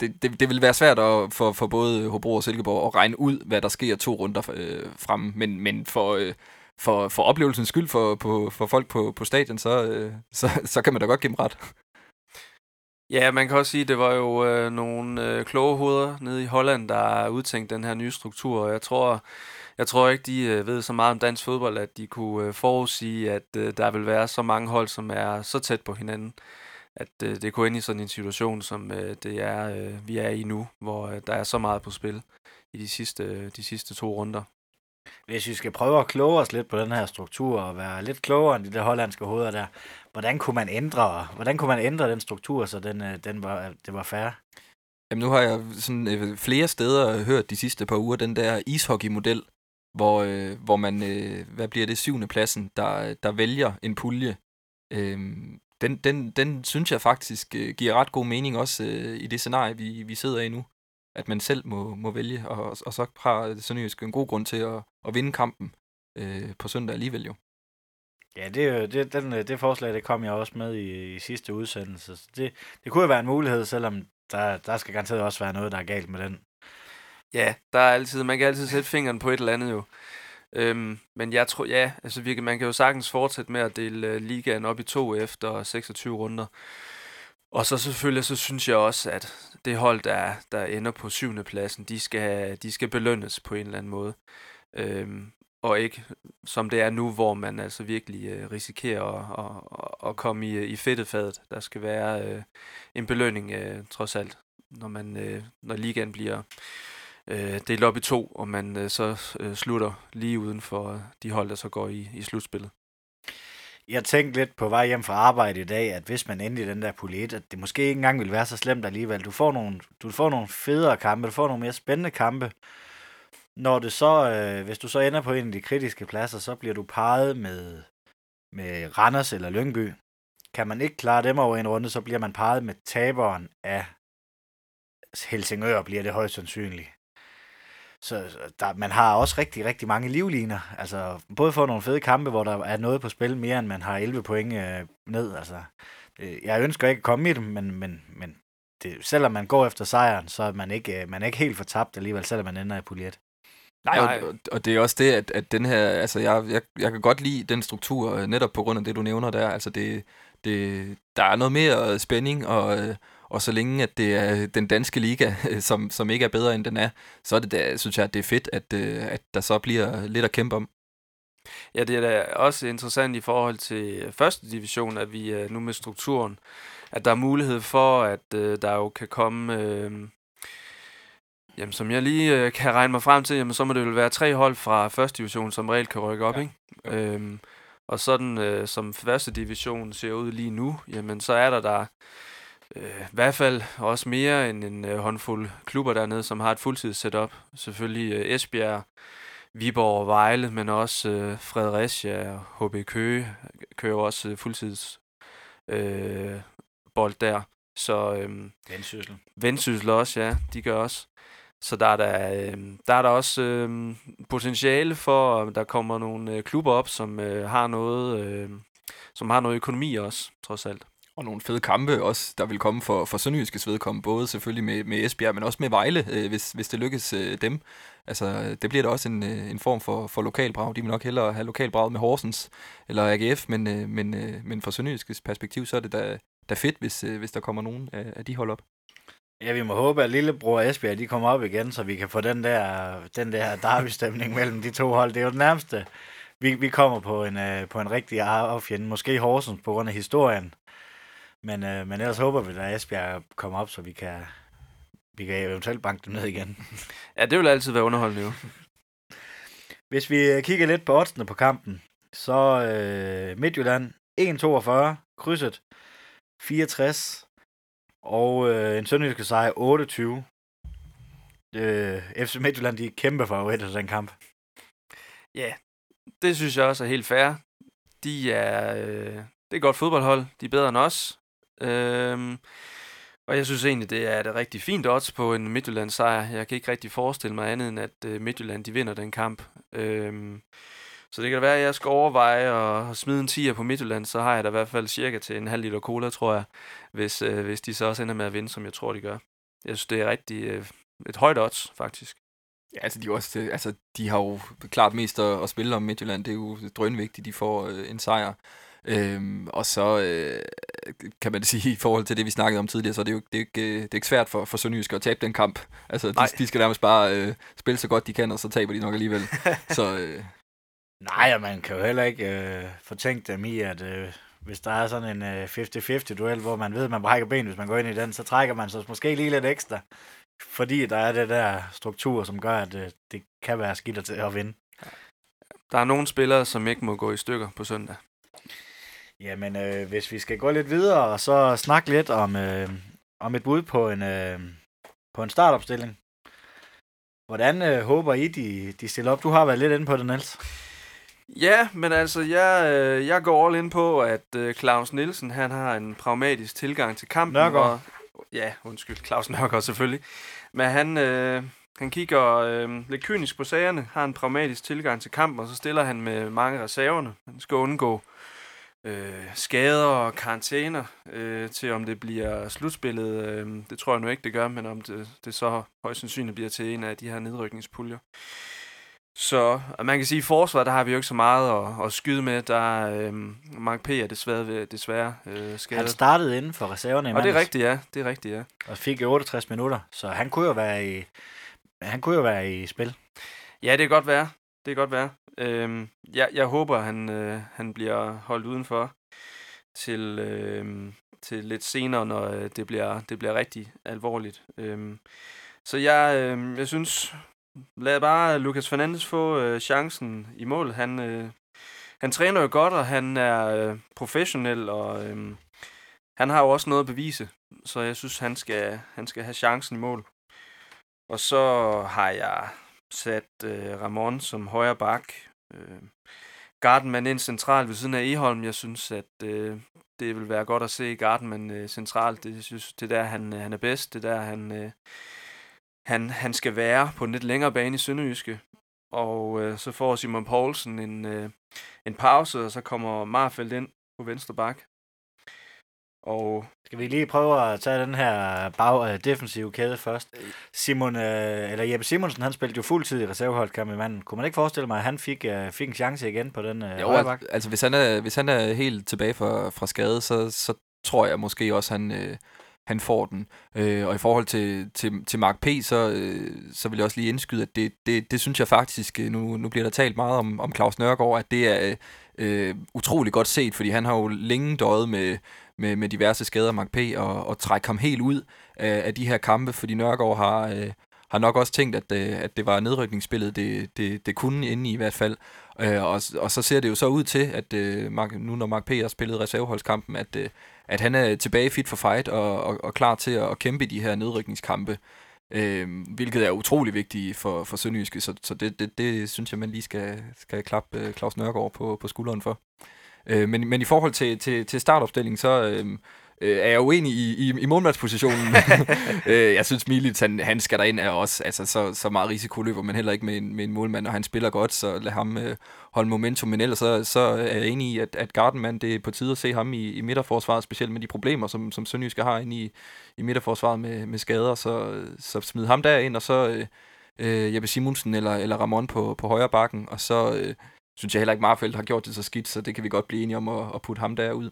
det, det, det vil være svært at, for, for både Hobro og Silkeborg at regne ud, hvad der sker to runder øh, frem. Men, men for, øh, for, for oplevelsens skyld for, på, for folk på, på stadion, så, øh, så, så kan man da godt give dem ret. Ja, man kan også sige, at det var jo øh, nogle øh, kloge hoveder nede i Holland, der udtænkte den her nye struktur, og jeg tror, jeg tror ikke, de øh, ved så meget om dansk fodbold, at de kunne øh, forudsige, at øh, der vil være så mange hold, som er så tæt på hinanden, at øh, det kunne ind i sådan en situation, som øh, det er, øh, vi er i nu, hvor øh, der er så meget på spil i de sidste, øh, de sidste to runder. Hvis vi skal prøve at kloge os lidt på den her struktur og være lidt klogere end de der hollandske hoveder der, hvordan kunne man ændre, hvordan kunne man ændre den struktur, så den, øh, den var, det var færre? Jamen nu har jeg sådan øh, flere steder hørt de sidste par uger den der ishockey-model, hvor, øh, hvor man, øh, hvad bliver det, syvende pladsen, der, der vælger en pulje. Øh, den, den, den synes jeg faktisk øh, giver ret god mening også øh, i det scenarie, vi, vi sidder i nu at man selv må, må vælge, og, og så har Sønderjysk en god grund til at, at vinde kampen øh, på søndag alligevel jo. Ja, det, det, den, øh, det forslag, det kom jeg også med i, i sidste udsendelse. Så det, det kunne jo være en mulighed, selvom der, der skal garanteret også være noget, der er galt med den. Ja, der er altid, man kan altid sætte fingeren på et eller andet jo. Øhm, men jeg tror, ja, altså vi, man kan jo sagtens fortsætte med at dele uh, ligaen op i to efter 26 runder. Og så selvfølgelig, så synes jeg også, at det hold, der, der ender på syvende pladsen, de skal, de skal belønnes på en eller anden måde. Øhm, og ikke som det er nu, hvor man altså virkelig øh, risikerer at, at, at komme i, i fedtefadet. Der skal være øh, en belønning øh, trods alt, når, man, øh, når ligaen bliver øh, delt op i to, og man øh, så øh, slutter lige uden for de hold, der så går i, i slutspillet jeg tænkte lidt på vej hjem fra arbejde i dag, at hvis man endte i den der polit, at det måske ikke engang ville være så slemt alligevel. Du får nogle, du får nogle federe kampe, du får nogle mere spændende kampe. Når det så, øh, hvis du så ender på en af de kritiske pladser, så bliver du parret med, med Randers eller Lyngby. Kan man ikke klare dem over en runde, så bliver man parret med taberen af Helsingør, bliver det højst sandsynligt. Så der, man har også rigtig, rigtig mange livliner. Altså, både for nogle fede kampe, hvor der er noget på spil mere, end man har 11 point øh, ned. Altså, øh, jeg ønsker ikke at komme i dem, men, men, men det, selvom man går efter sejren, så er man ikke, øh, man er ikke helt fortabt alligevel, selvom man ender i puljet. Nej, og, og det er også det, at, at den her, altså jeg, jeg, jeg kan godt lide den struktur, øh, netop på grund af det, du nævner der. Altså det, det, der er noget mere spænding, og, øh, og så længe at det er den danske liga, som, som ikke er bedre end den er, så er det da, synes jeg, at det er fedt, at, øh, at der så bliver lidt at kæmpe om. Ja, det er da også interessant i forhold til første division, at vi nu med strukturen, at der er mulighed for, at øh, der jo kan komme... Øh, jamen, som jeg lige øh, kan regne mig frem til, jamen, så må det vel være tre hold fra første division, som reelt kan rykke op, ja. ikke? Ja. Øhm, og sådan øh, som første division ser ud lige nu, jamen så er der der øh, i hvert fald også mere end en øh, håndfuld klubber dernede, som har et fuldtids setup. Selvfølgelig øh, Esbjerg, Viborg og Vejle, men også øh, Fredericia og HB Køge kører også øh, fuldtids øh, bold der. Så øh, Vendsyssel. Vendsyssel også, ja, de gør også. Så der er der, øh, der, er der også øh, potentiale for, at der kommer nogle øh, klubber op, som øh, har noget, øh, som har noget økonomi også, trods alt. Og nogle fede kampe også, der vil komme for, for Sønderjyskes vedkommende, både selvfølgelig med, med Esbjerg, men også med Vejle, øh, hvis, hvis det lykkes øh, dem. Altså, det bliver da også en, øh, en form for, for lokalbrag. De vil nok hellere have lokalbrag med Horsens eller AGF, men, øh, men, øh, men fra Sønderjyskes perspektiv, så er det da, da fedt, hvis, øh, hvis der kommer nogen af, af de hold op. Ja, vi må håbe, at lillebror Esbjerg de kommer op igen, så vi kan få den der, den der derby-stemning mellem de to hold. Det er jo det nærmeste, vi, vi kommer på en, øh, på en rigtig affjende. Måske Horsens på grund af historien. Men, øh, men ellers håber vi, at Esbjerg kommer op, så vi kan, vi kan eventuelt banke dem ned igen. Ja, det vil altid være underholdende jo. Hvis vi øh, kigger lidt på oddsene på kampen, så øh, Midtjylland 1,42, krydset 64, og øh, en sønderjyske sejr 28. Øh, FC Midtjylland, de er kæmpe favoritter til den kamp. Ja, det synes jeg også er helt fair. De er, øh, det er et godt fodboldhold. De er bedre end os. Øhm, og jeg synes egentlig, det er et rigtig fint odds på en Midtjylland sejr. Jeg kan ikke rigtig forestille mig andet end, at øh, Midtjylland de vinder den kamp. Øhm, så det kan være, at jeg skal overveje at smide en 10'er på Midtjylland, så har jeg da i hvert fald cirka til en halv liter cola, tror jeg, hvis, øh, hvis de så også ender med at vinde, som jeg tror, de gør. Jeg synes, det er rigtig øh, et højt odds, faktisk. Ja, altså de, er også, øh, altså, de har jo klart mest at, at spille om Midtjylland. Det er jo drønvigtigt, de får øh, en sejr. Øhm, og så øh, kan man sige, i forhold til det, vi snakkede om tidligere, så er det jo det er ikke, øh, det er ikke svært for, for Sønderjysk at tabe den kamp. Altså, de, de skal nærmest bare øh, spille så godt de kan, og så taber de nok alligevel. så, øh, Nej, og man kan jo heller ikke øh, fortænke dem i, at øh, hvis der er sådan en øh, 50-50 duel, hvor man ved, at man brækker ben, hvis man går ind i den, så trækker man sig måske lige lidt ekstra. Fordi der er det der struktur, som gør, at øh, det kan være skidt til at vinde. Der er nogle spillere, som ikke må gå i stykker på søndag. Jamen, øh, hvis vi skal gå lidt videre, og så snakke lidt om, øh, om et bud på en, øh, på en startopstilling. Hvordan øh, håber I, de, de stiller op? Du har været lidt inde på det, Niels. Ja, men altså, jeg, øh, jeg går all ind på, at øh, Claus Nielsen, han har en pragmatisk tilgang til kampen. Nørgaard. Og, ja, undskyld, Claus Nørgaard selvfølgelig. Men han, øh, han kigger øh, lidt kynisk på sagerne, har en pragmatisk tilgang til kampen, og så stiller han med mange reserverne. Han skal undgå øh, skader og karantæner øh, til, om det bliver slutspillet. Øh, det tror jeg nu ikke, det gør, men om det, det så højst sandsynligt bliver til en af de her nedrykningspuljer. Så og man kan sige, at i forsvaret, der har vi jo ikke så meget at, at skyde med. Der er øh, Mark P. er desværre, desværre øh, skadet. Han startede inden for reserverne i Og det er rigtigt, ja. Det er rigtigt, ja. Og fik 68 minutter, så han kunne jo være i, han kunne jo være i spil. Ja, det kan godt være. Det kan godt være. Øhm, jeg, jeg håber, han, øh, han bliver holdt udenfor til, øh, til lidt senere, når øh, det, bliver, det bliver rigtig alvorligt. Øhm, så jeg, øh, jeg synes, lad bare Lucas Fernandes få øh, chancen i mål. Han, øh, han træner jo godt, og han er øh, professionel, og øh, han har jo også noget at bevise. Så jeg synes, han skal, han skal have chancen i mål. Og så har jeg sat øh, Ramon som højre bak. Øh, Gardenman ind centralt ved siden af Eholm. Jeg synes, at øh, det vil være godt at se Gardenman øh, centralt. Det, jeg synes, det er der, han, øh, han er bedst. Det er der, han, øh, han, han skal være på en lidt længere bane i Sønderjyske. Og øh, så får Simon Poulsen en, øh, en pause, og så kommer Marfeldt ind på venstre bak. Og Skal vi lige prøve at tage den her bag, øh, defensive kæde først? Simon, øh, eller Jeppe Simonsen, han spillede jo fuldtid i reserveholdkamp i manden. Kunne man ikke forestille mig, at han fik, øh, fik en chance igen på den øh, Jo, højre bak? al- altså hvis han er, hvis han er helt tilbage fra, fra skade, så, så tror jeg måske også, han, øh, han får den. Øh, og i forhold til, til, til Mark P., så, øh, så vil jeg også lige indskyde, at det, det, det synes jeg faktisk, øh, nu, nu bliver der talt meget om, om Claus Nørgaard, at det er øh, utrolig godt set, fordi han har jo længe døjet med, med, med diverse skader, Mark P., og, og trække ham helt ud af, af de her kampe, fordi Nørgaard har... Øh, har nok også tænkt, at, øh, at det var nedrykningsspillet, det, det, det kunne inde i i hvert fald. Øh, og, og så ser det jo så ud til, at øh, Mark, nu når Mark P. har spillet reserveholdskampen, at, øh, at han er tilbage fit for fight og, og, og klar til at, at kæmpe i de her nedrykningskampe. Øh, hvilket er utrolig vigtigt for, for Sønderjyske, så, så det, det, det synes jeg, man lige skal, skal klappe øh, Claus Nørgaard på, på skulderen for. Øh, men, men i forhold til, til, til startopstillingen, så øh, øh, er jeg uenig i, i, i målmandspositionen. øh, jeg synes, Milic, han, han skal derind, er også altså, så, så meget risiko løber man heller ikke med en, med en målmand, og han spiller godt, så lad ham øh, holde momentum. Men ellers så, så er jeg enig i, at, at Gardenman, det er på tide at se ham i, i midterforsvaret, specielt med de problemer, som, som Sønderjyske har inde i, i midterforsvaret med, med skader, så, så smid ham derind, og så øh, øh, Jeppe Simonsen eller, eller Ramon på, på højre bakken, og så øh, synes jeg heller ikke, Marfeldt har gjort det så skidt, så det kan vi godt blive enige om at, at putte ham derud.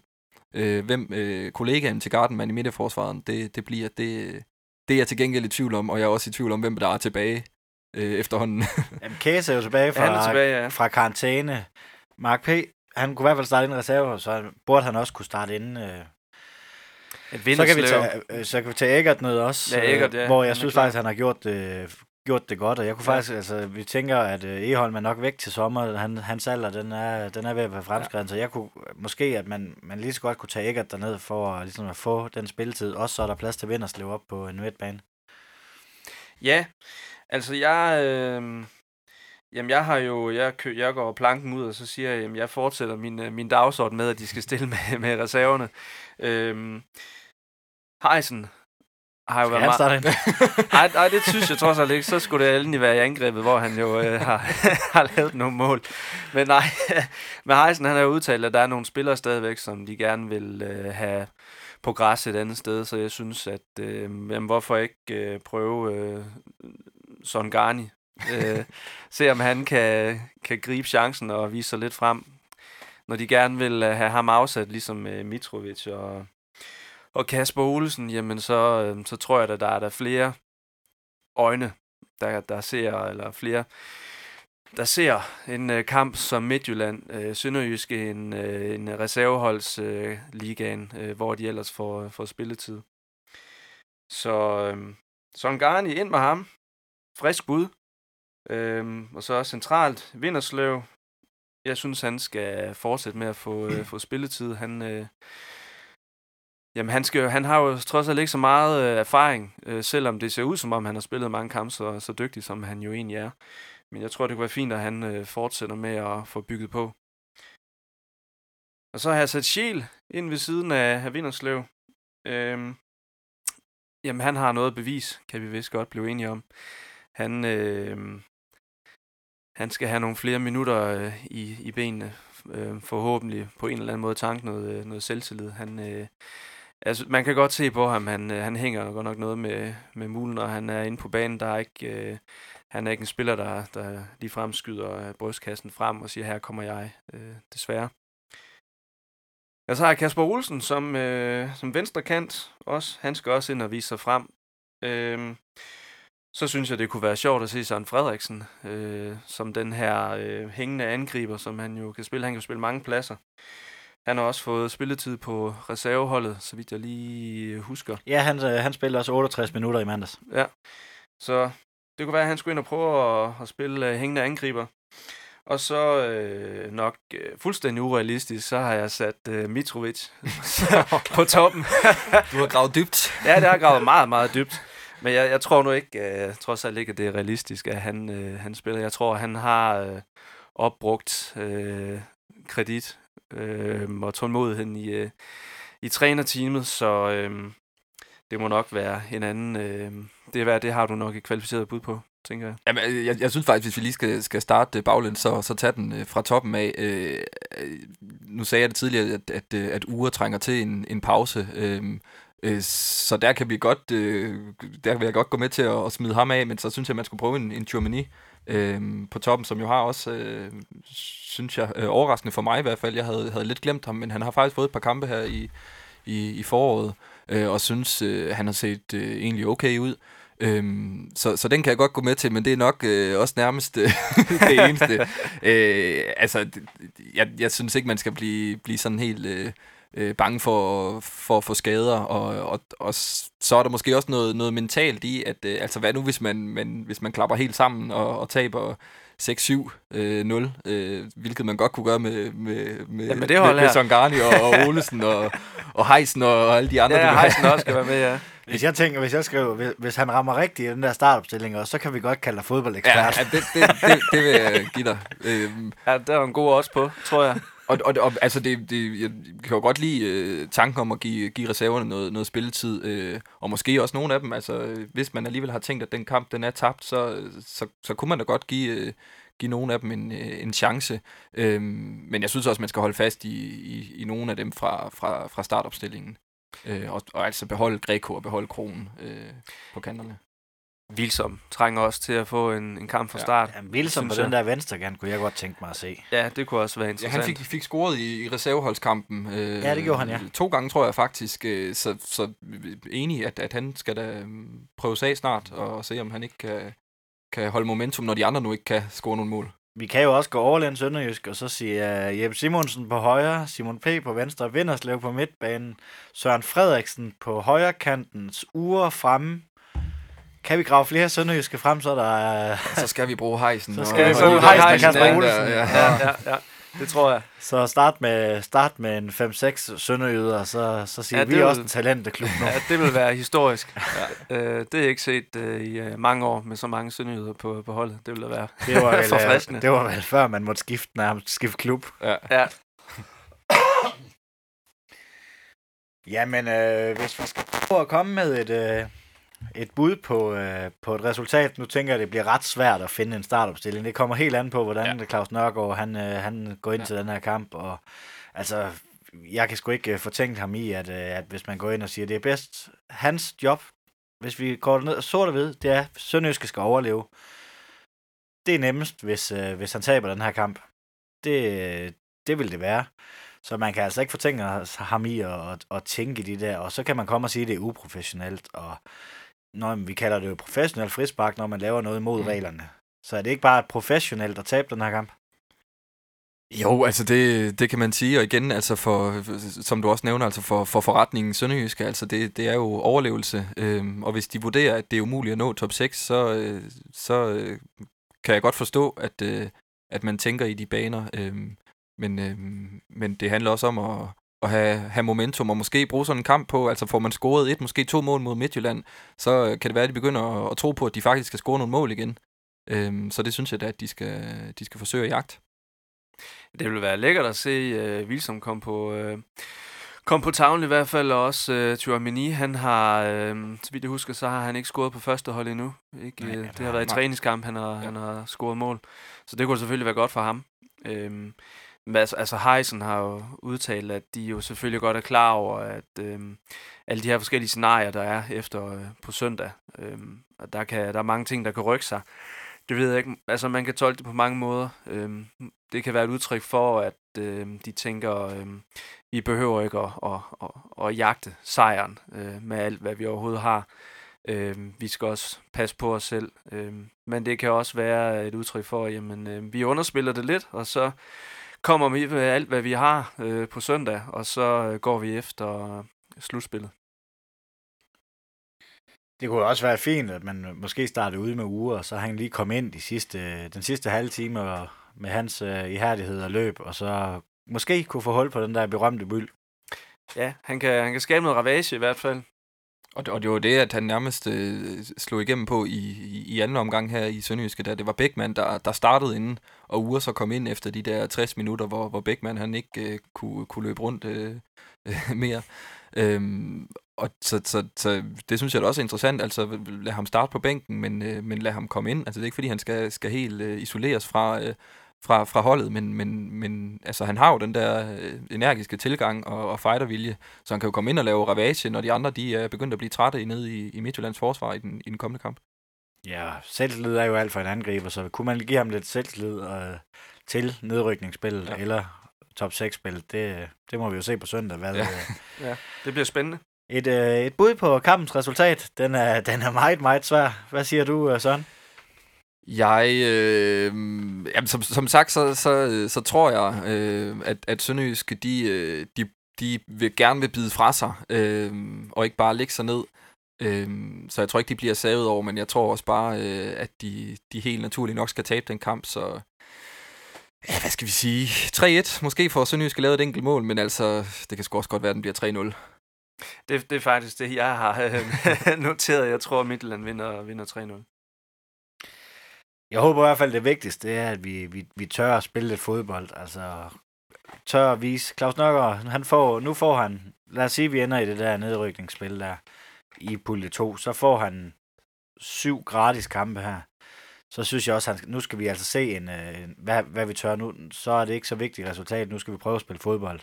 Øh, hvem øh, kollegaen til Gardenman i midterforsvaret, det, det bliver, det, det er jeg til gengæld i tvivl om, og jeg er også i tvivl om, hvem der er tilbage øh, efterhånden. Jamen, Kæse er jo tilbage han er fra, tilbage, ja. fra karantæne. Mark P., han kunne i hvert fald starte ind i reserve, så burde han også kunne starte inden. Øh. Så kan, vi tage, øh, så kan vi tage Eggert ned også, Ja, Eggert, øh, ja. hvor Han jeg er synes klar. faktisk, han har gjort det, gjort det godt, og jeg kunne Ja. faktisk, altså, vi tænker, at øh, Eholm er nok væk til sommer, han, hans alder, den er, den er ved at være fremskreden, så jeg kunne, måske, at man, man lige så godt kunne tage Eggert derned for at, ligesom at få den spilletid, også så er der plads til Vinderslev op på en midtbane. Ja, altså jeg... Øh, jamen jeg har jo... Jeg, kø, jeg går planken ud, og så siger jeg, jamen jeg fortsætter min, øh, min dagsorden med, at de skal stille med, med reserverne. Øh, Heisen har jo Skal været meget... Nej, nej, det synes jeg trods alt ikke. Så skulle det endelig være i angrebet, hvor han jo øh, har, har lavet nogle mål. Men nej, med Heisen, han har jo udtalt, at der er nogle spillere stadigvæk, som de gerne vil øh, have på græs et andet sted. Så jeg synes, at øh, jamen, hvorfor ikke øh, prøve øh, Son Garni? Øh, se om han kan, kan gribe chancen og vise sig lidt frem. Når de gerne vil øh, have ham afsat, ligesom øh, Mitrovic og, og Kasper Olsen, jamen så, øh, så tror jeg, at der er der flere øjne, der, der ser, eller flere, der ser en øh, kamp som Midtjylland, øh, i en, øh, en reserveholdsligaen, øh, ligaen, øh, hvor de ellers får, får spilletid. Så øh, Son Garni ind med ham. Frisk bud. Øh, og så centralt Vinderslev. Jeg synes, han skal fortsætte med at få, øh, få spilletid. Han, øh, Jamen, han, skal, han har jo trods alt ikke så meget øh, erfaring, øh, selvom det ser ud som om, han har spillet mange kampe så, så dygtig, som han jo egentlig er. Men jeg tror, det kunne være fint, at han øh, fortsætter med at få bygget på. Og så har jeg sat Schiel ind ved siden af, af Vinderslev. Øhm, jamen, han har noget bevis, kan vi vist godt blive enige om. Han, øh, han skal have nogle flere minutter øh, i, i benene, øh, forhåbentlig på en eller anden måde tanke noget, øh, noget selvtillid. Han, øh, altså, man kan godt se på ham, han, øh, han hænger godt nok noget med, med mulen, og han er inde på banen. Der er ikke, øh, han er ikke en spiller, der, der lige fremskyder øh, brystkassen frem og siger, her kommer jeg, øh, desværre. Og så har jeg Kasper Olsen som, øh, som venstre kant også. Han skal også ind og vise sig frem. Øh, så synes jeg, det kunne være sjovt at se Søren Frederiksen øh, som den her øh, hængende angriber, som han jo kan spille. Han kan spille mange pladser. Han har også fået spilletid på reserveholdet, så vidt jeg lige husker. Ja, han, øh, han spillede også 68 minutter i mandags. Ja. Så det kunne være, at han skulle ind og prøve at, at spille øh, hængende angriber. Og så øh, nok øh, fuldstændig urealistisk, så har jeg sat øh, Mitrovic på toppen. Du har gravet dybt. ja, det har gravet meget, meget dybt. Men jeg, jeg tror nu ikke, øh, trods alt ikke, at det er realistisk, at han, øh, han spiller. Jeg tror, han har øh, opbrugt øh, kredit øh, og tålmodigheden i, øh, i trænerteamet, så øh, det må nok være en anden... Øh, det, er, hvad- det har du nok et kvalificeret bud på, tænker jeg. Jamen, jeg, jeg synes faktisk, hvis vi lige skal, skal starte øh, baglæns, så, så tage den øh, fra toppen af. Øh, øh, nu sagde jeg det tidligere, at, at, øh, at uger trænger til en, en pause. Øh, øh, så der kan vi godt, øh, der vil jeg godt gå med til at, at smide ham af, men så synes jeg, at man skulle prøve en, en Germany øh, på toppen, som jo har også, øh, synes jeg, øh, overraskende for mig i hvert fald. Jeg havde, havde lidt glemt ham, men han har faktisk fået et par kampe her i, i, i foråret, øh, og synes, øh, han har set øh, egentlig okay ud. Øhm, så, så den kan jeg godt gå med til, men det er nok øh, også nærmest øh, det eneste. øh, altså, jeg, jeg synes ikke, man skal blive, blive sådan helt øh, øh, bange for, for at få skader, og, og, og så er der måske også noget, noget mentalt i, at øh, altså, hvad nu, hvis man, man, hvis man klapper helt sammen og, og taber 6-7-0, øh, øh, hvilket man godt kunne gøre med, med, med, Ja, med det med, hold med her. Songarni og, og Olesen og, og Heisen og, og alle de andre. Ja, ja Heisen også skal være med, ja. Hvis jeg tænker, hvis jeg skriver, hvis, hvis han rammer rigtigt i den der startopstilling også, så kan vi godt kalde dig fodboldekspert. Ja, ja det, det, det, det vil jeg give dig. Øhm, Ja, der er en god odds på, tror jeg og, og, og altså, det, det, jeg kan jo godt lide øh, tanken om at give, give reserverne noget, noget spilletid, øh, og måske også nogle af dem. Altså, hvis man alligevel har tænkt, at den kamp den er tabt, så, så, så kunne man da godt give, øh, give nogle af dem en, øh, en chance. Øh, men jeg synes også, man skal holde fast i, i, i nogle af dem fra, fra, fra startopstillingen. Øh, og, og altså beholde Greco og beholde Kronen øh, på kanterne. Vilsom trænger også til at få en, en kamp fra Ja. start. Ja, Wilson på den der venstre kant, kunne jeg godt tænke mig at se. Ja, det kunne også være Ja, interessant. han fik, fik scoret i, i reserveholdskampen. Øh, Ja, det gjorde han, ja. To gange, tror jeg faktisk. Øh, så, så enig, at, at han skal da øhm, prøves af snart, og se, om han ikke kan, kan holde momentum, når de andre nu ikke kan score nogle mål. vi kan jo også gå overlænd Sønderjysk, og så sige uh, Jeppe Simonsen på højre, Simon P. på venstre, Vinderslev på midtbanen, Søren Frederiksen på højre kantens uger fremme. Kan vi grave flere sønderjyske frem, så der uh, Så skal vi bruge hejsen. Så og- skal vi bruge hejsen og- Kasper der, Olsen. ja. Ja, ja, ja. Det tror jeg. Så start med, start med en 5-6 sønderjyder, og så, så siger Ja, vi det vil- også en talenteklub nu. Ja, det vil være historisk. Ja. Øh, det er ikke set øh, i øh, mange år med så mange sønderjyder på, på holdet. Det vil da være. Det var, vel, øh, Forfriskende. det var vel før, man måtte skifte, nærmest skifte klub. Ja. Ja. Jamen, øh, hvis vi skal prøve at komme med et, øh, et bud på, øh, på et resultat, nu tænker jeg, det bliver ret svært at finde en startopstilling. Det kommer helt an på, hvordan ja. Claus Nørgaard han, øh, han går ind ja. til den her kamp. Og, altså, jeg kan sgu ikke øh, fortænke ham i, at, øh, at hvis man går ind og siger, det er bedst hans job, hvis vi går ned sort og hvid, det er, at Sønderjyske skal overleve. Det er nemmest, hvis, øh, hvis han taber den her kamp. Det, det vil det være. Så man kan altså ikke fortænke ham i at, at, at tænke i de der, og så kan man komme og sige, at det er uprofessionelt, og når vi kalder det jo professionelt frispark, når man laver noget mod mm. reglerne. Så er det ikke bare professionelt at tabe den her kamp? Jo, altså det, det kan man sige, og igen, altså for, som du også nævner, altså for, for forretningen Sønderjyske, altså det, det er jo overlevelse, øhm, og hvis de vurderer, at det er umuligt at nå top 6, så, øh, så øh, kan jeg godt forstå, at, øh, at man tænker i de baner, øhm, men, øhm, men det handler også om at, at have, have momentum, og måske bruge sådan en kamp på, altså får man scoret et, måske to mål mod Midtjylland, så øh, kan det være, at de begynder at, at tro på, at de faktisk skal score nogle mål igen. Øhm, så det synes jeg da, at de skal, de skal forsøge at jagte. Det vil være lækkert at se uh, Wilson komme på, uh, kom på tavlen i hvert fald, og også uh, Thuramini, han har, uh, så vidt jeg husker, så har han ikke scoret på første hold endnu. Ikke? Nej, Nej, det har været i træningskamp, han har, ja. han har scoret mål. Så det kunne selvfølgelig være godt for ham. Men altså, altså Heisen har jo udtalt, at de jo selvfølgelig godt er klar over, at øh, alle de her forskellige scenarier, der er efter øh, på søndag, øh, og der, kan, der er mange ting, der kan rykke sig. Det ved jeg ikke. Altså, man kan tolke det på mange måder. Øh, det kan være et udtryk for, at øh, de tænker, øh, vi behøver ikke at, at, at, at jagte sejren øh, med alt, hvad vi overhovedet har. Øh, vi skal også passe på os selv. Øh, men det kan også være et udtryk for, at jamen, øh, vi underspiller det lidt, og så kommer vi med alt, hvad vi har øh, på søndag, og så øh, går vi efter slutspillet. Det kunne også være fint, at man måske startede ude med uger, og så han lige kom ind de sidste, den sidste halve time og med hans øh, ihærdighed og løb, og så måske kunne få hold på den der berømte byld. Ja, han kan, han kan skabe noget ravage i hvert fald. Og det, og det var det, at han nærmest øh, slog igennem på i, i, i anden omgang her i Sønderjyske, da det var Bækman, der, der startede inden, og Ure så kom ind efter de der 60 minutter, hvor, hvor Bækman han ikke øh, kunne, kunne løbe rundt øh, øh, mere. Øhm, og så, så, så det synes jeg da også er interessant, altså lad ham starte på bænken, men, øh, men lad ham komme ind. Altså det er ikke fordi, han skal, skal helt øh, isoleres fra, øh, fra, fra holdet, men, men, men altså, han har jo den der øh, energiske tilgang og, og fightervilje, så han kan jo komme ind og lave ravage, når de andre de er begyndt at blive trætte nede i, i Midtjyllands forsvar i den, i den kommende kamp. Ja, selvtillid er jo alt for en angriber, så kunne man give ham lidt selvtillid øh, til nedrykningsspillet, Ja. eller top 6-spillet, det, det må vi jo se på søndag. Hvad, Ja. ja. Det bliver spændende. et, øh, et bud på kampens resultat, den er, den er meget, meget svær. Hvad siger du, øh, Søren? Jeg, øh, jamen, som, som sagt, så, så, så tror jeg, øh, at, at Sønderjyske, de, øh, de, de vil gerne vil bide fra sig, øh, og ikke bare lægge sig ned. Øh, så jeg tror ikke, de bliver savet over, men jeg tror også bare, øh, at de, de helt naturligt nok skal tabe den kamp, så... Ja, hvad skal vi sige? 3-1. Måske får Sønderjyske lavet et enkelt mål, men altså, det kan sgu også godt være, at den bliver 3-0. Det, det er faktisk det, jeg har øh, noteret. Jeg tror, at Midtjylland vinder, vinder 3-0. Jeg håber i hvert fald, det vigtigste det er, at vi, vi, vi tør at spille lidt fodbold. Altså, tør at vise. Claus Nørgaard, han får, nu får han, lad os sige, at vi ender i det der nedrykningsspil der i pulje 2, så får han syv gratis kampe her. Så synes jeg også, at nu skal vi altså se, en, øh, en, hvad, hvad vi tør nu. Så er det ikke så vigtigt resultat. Nu skal vi prøve at spille fodbold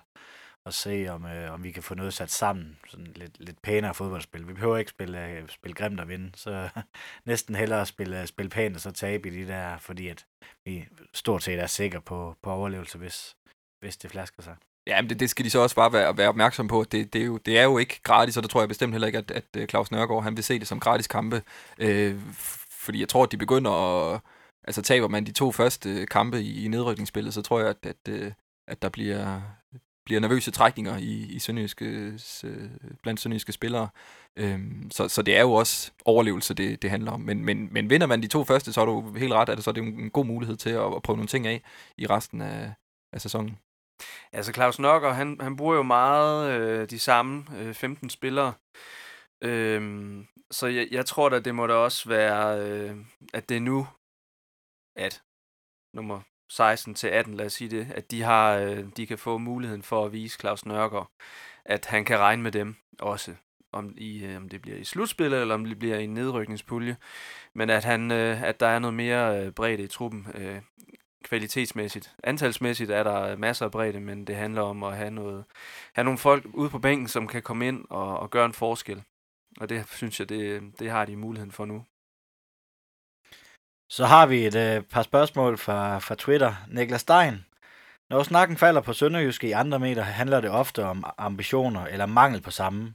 og se, om, øh, om vi kan få noget sat sammen. Sådan lidt, lidt pænere fodboldspil. Vi behøver ikke spille, øh, spille grimt og vinde, så næsten hellere spille, øh, spille pænt og så tabe i de der, fordi at vi stort set er sikre på, på overlevelse, hvis, hvis det flasker sig. Ja, men det, det skal de så også bare være, være opmærksom på. Det, det, er jo, det er jo ikke gratis, og det tror jeg bestemt heller ikke, at, at øh, Claus Nørgaard han vil se det som gratis kampe. Øh, fordi jeg tror, at de begynder at, altså taber man de to første øh, kampe i, i nedrykningsspillet, så tror jeg, at, at, at der bliver, bliver nervøse trækninger i, i sønderjyske, øh, blandt sønderjyske spillere. Øhm, så, så det er jo også overlevelse, det, det handler om. Men, men, men vinder man de to første, så er du helt ret, at det, så er det en god mulighed til at, at prøve nogle ting af i resten af, af sæsonen. Altså Claus Nokker, han, han bruger jo meget øh, de samme øh, 15 spillere. Øhm, så jeg, jeg tror da, det må da også være, øh, at det er nu, at nummer 16 til 18, lad os sige det, at de har, øh, de kan få muligheden for at vise Claus Nørgaard, at han kan regne med dem også, om, i, øh, om det bliver i slutspillet, eller om det bliver i en nedrykningspulje, men at, han, øh, at der er noget mere øh, bredde i truppen, øh, kvalitetsmæssigt. Antalsmæssigt er der masser af bredde, men det handler om at have, noget, have nogle folk ude på bænken, som kan komme ind og, og gøre en forskel. Og det synes jeg, det, det har de muligheden for nu. Så har vi et øh, par spørgsmål fra, fra Twitter. Niklas Stein. Når snakken falder på Sønderjyske i andre meter, handler det ofte om ambitioner eller mangel på samme.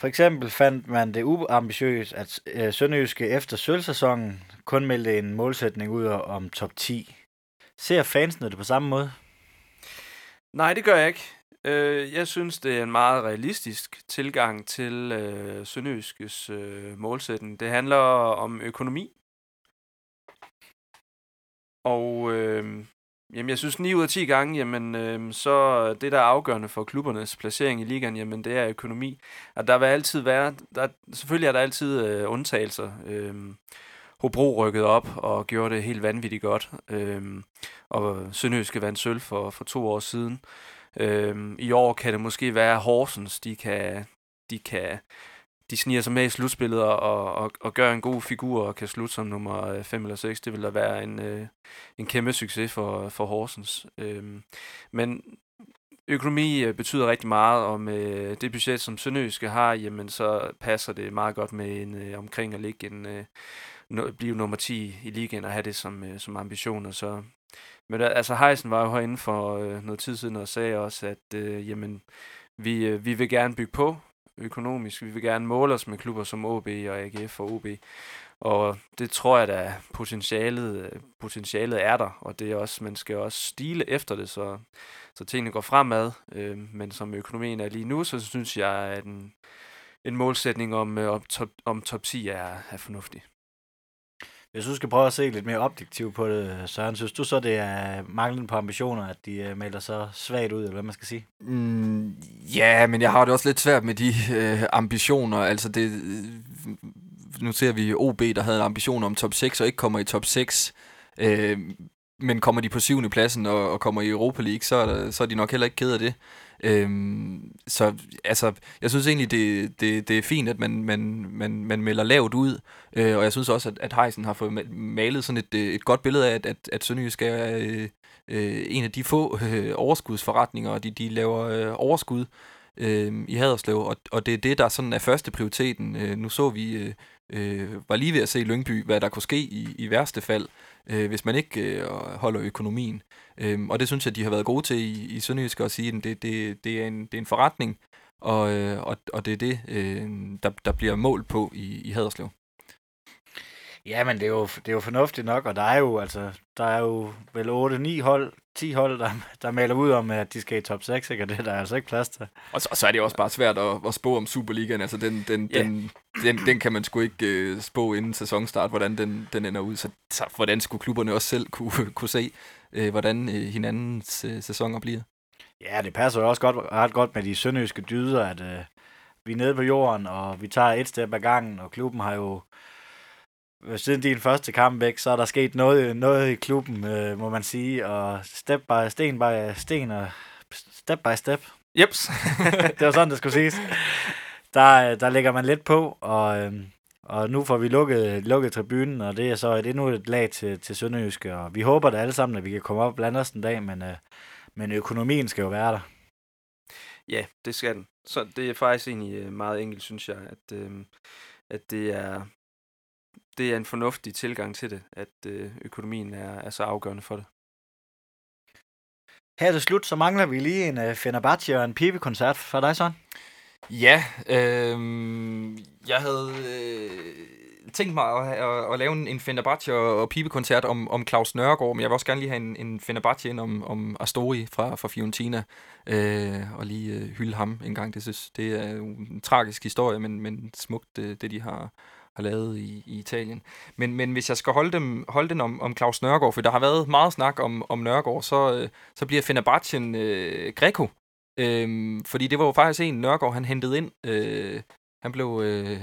For eksempel fandt man det uambitiøst, at øh, Sønderjyske efter sølvsæsonen kun meldte en målsætning ud om top 10. Ser fansene det på samme måde? Nej, det gør jeg ikke. Øh, jeg synes, det er en meget realistisk tilgang til øh, Sønderjyskes øh, målsætning. Det handler om økonomi. Og øh, jamen, jeg synes 9 ud af 10 gange, jamen, øh, så det, der er afgørende for klubbernes placering i ligaen, jamen, det er økonomi. Og der vil altid være, der, selvfølgelig er der altid øh, undtagelser. Øh, Hobro rykkede op og gjorde det helt vanvittigt godt. Øh, og Sønderjyske vandt sølv for, for to år siden. Øhm, I år kan det måske være Horsens, de kan, de kan de sniger sig med i slutspillet og, og, og gør en god figur og kan slutte som nummer øh, 5 eller 6. Det vil da være en, øh, en kæmpe succes for, for Horsens. Øhm, men økonomi øh, betyder rigtig meget, og med det budget, som Sønderjyske har, jamen så passer det meget godt med en, øh, omkring at ligge en, øh, blive nummer 10 i ligaen og have det som, øh, som ambition. Og så men altså Heisen var jo herinde for øh, noget tid siden og sagde også, at øh, jamen, vi, øh, vi vil gerne bygge på økonomisk. Vi vil gerne måle os med klubber som OB og AGF og OB. Og det tror jeg, da, potentialet, øh, potentialet er der, og det er også, man skal også stile efter det, så, så tingene går fremad. Øh, men som økonomien er lige nu, så synes jeg, at en, en målsætning om, øh, om, top, om top 10 er, er fornuftig. Hvis du skal prøve at se lidt mere objektivt på det, Søren, synes du så, det er manglen på ambitioner, at de uh, melder så svagt ud, eller hvad man skal sige? Mm, ja, men jeg har det også lidt svært med de uh, ambitioner. Altså, det, øh, nu ser vi OB, der havde en ambition om top 6, og ikke kommer i top 6. Uh, øh, men kommer de på syvende pladsen og, og kommer i Europa League, så er, der, så er de nok heller ikke ked af det. Øhm, så altså, jeg synes egentlig, det, det, det er fint, at man, man, man, man melder lavt ud, øh, og jeg synes også, at, at Heisen har fået malet sådan et, et godt billede af, at, at, at Sønderjysk er øh, øh, en af de få øh, overskudsforretninger, og de, de laver øh, overskud øh, i Haderslev, og, og det er det, der sådan er første prioriteten. Øh, nu så vi, øh, øh, var lige ved at se i Lyngby, hvad der kunne ske i, i værste fald, øh, hvis man ikke øh, holder økonomien. Øh, og det synes jeg, de har været gode til i, i Sønderjysk at sige, at det, det, det, er en, det er en forretning, og, øh, og, og det er det, øh, der, der bliver målt på i, i Haderslev. Ja, men det er, jo, det er jo fornuftigt nok, og der er jo, altså, der er jo vel 8-9 hold, 10 hold, der, der maler ud om, at de skal i top 6, ikke? og det er der altså ikke plads til. Og så, og så er det også bare svært at, at spå om Superligaen. Altså, den, den, yeah. den, den, den kan man sgu ikke uh, spå inden sæsonstart, hvordan den, den ender ud. Så, så hvordan skulle klubberne også selv kunne, kunne se, uh, hvordan uh, hinandens uh, sæsoner bliver? Ja, det passer jo også godt, ret godt med de sønderjyske dyder, at uh, vi er nede på jorden, og vi tager et step ad gangen, og klubben har jo siden din første kamp væk, så er der sket noget, noget i klubben, øh, må man sige, og step by sten by sten og step by step. Jeps. det var sådan, det skulle siges. Der, der lægger man lidt på, og, øh, og nu får vi lukket, lukket tribunen, og det er så et endnu et lag til, til Sønderjyske, og vi håber da alle sammen, at vi kan komme op blandt os en dag, men, øh, men økonomien skal jo være der. Ja, det skal den. Så det er faktisk egentlig øh, meget enkelt, synes jeg, at, øh, at det er det er en fornuftig tilgang til det, at øh, økonomien er, er så afgørende for det. Her til slut, så mangler vi lige en uh, Fenerbahce og en pibekoncert for dig, sådan. Ja, øh, jeg havde øh, tænkt mig at, at, at lave en, en Fenerbahce og, og pibekoncert om, om Claus Nørgaard, men jeg vil også gerne lige have en, en Fenerbahce ind om, om Astori fra, fra Fiorentina, øh, og lige øh, hylde ham en gang. Det, synes, det er jo en tragisk historie, men, men smukt, det, det de har, har lavet i, i Italien. Men, men hvis jeg skal holde, dem, holde den om, om Claus Nørgaard, for der har været meget snak om, om Nørgaard, så, øh, så bliver Fenerbahce øh, Greco. Øh, fordi det var jo faktisk en Nørgaard, han hentede ind øh, han blev øh,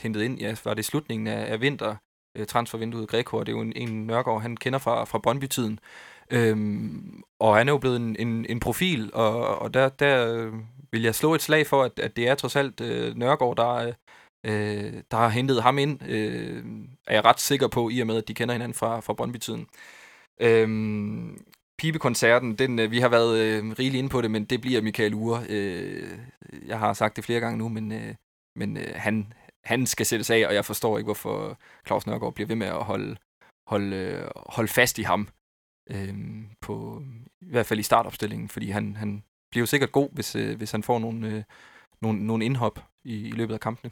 hentet ind, ja, var det slutningen af, af vinter, øh, transfervinduet Greco, og det er jo en, en Nørgaard, han kender fra, fra Brøndby-tiden. Øhm, og han er jo blevet en, en, en profil, og, og der, der øh, vil jeg slå et slag for, at, at det er trods alt øh, Nørgaard, der, øh, øh, der har hentet ham ind, øh, er jeg ret sikker på, i og med, at de kender hinanden fra, fra Brøndby-tiden. Øh, pibekoncerten, den, øh, vi har været øh, rigeligt inde på det, men det bliver Michael Ure. Øh, jeg har sagt det flere gange nu, men øh, men øh, han, han skal sættes af, og jeg forstår ikke, hvorfor Claus Nørgaard bliver ved med at holde, holde, øh, holde fast i ham. Øh, på, I hvert fald i startopstillingen, fordi han, han bliver jo sikkert god, hvis, øh, hvis han får nogle, øh, nogle, nogle indhop i, i løbet af kampene.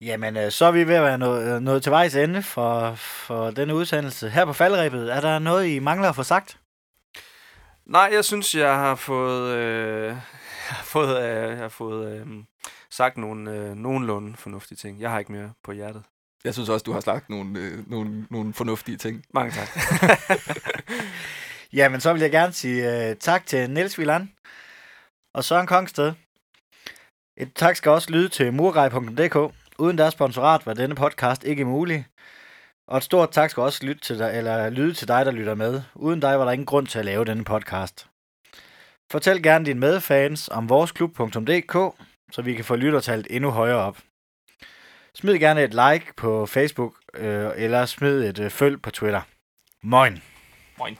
Jamen, øh, så er vi ved at være nået, nået til vejs ende for, for denne udsendelse. Her på faldrebet, er der noget, I mangler at få sagt? Nej, jeg synes, jeg har fået, øh, jeg har fået, øh, jeg har fået øh, sagt nogle øh, nogenlunde fornuftige ting. Jeg har ikke mere på hjertet. Jeg synes også, du har sagt nogle, øh, nogle, nogle fornuftige ting. Mange tak. Jamen, så vil jeg gerne sige øh, tak til Niels Villan og Søren Kongsted. Et tak skal også lyde til murgrej.dk. Uden deres sponsorat var denne podcast ikke mulig. Og et stort tak skal også lytte til dig, eller lyde til dig, der lytter med. Uden dig var der ingen grund til at lave denne podcast. Fortæl gerne dine medfans om voresklub.dk, så vi kan få lyttertallet endnu højere op. Smid gerne et like på Facebook, øh, eller smid et øh, følg på Twitter. Moin! Moin!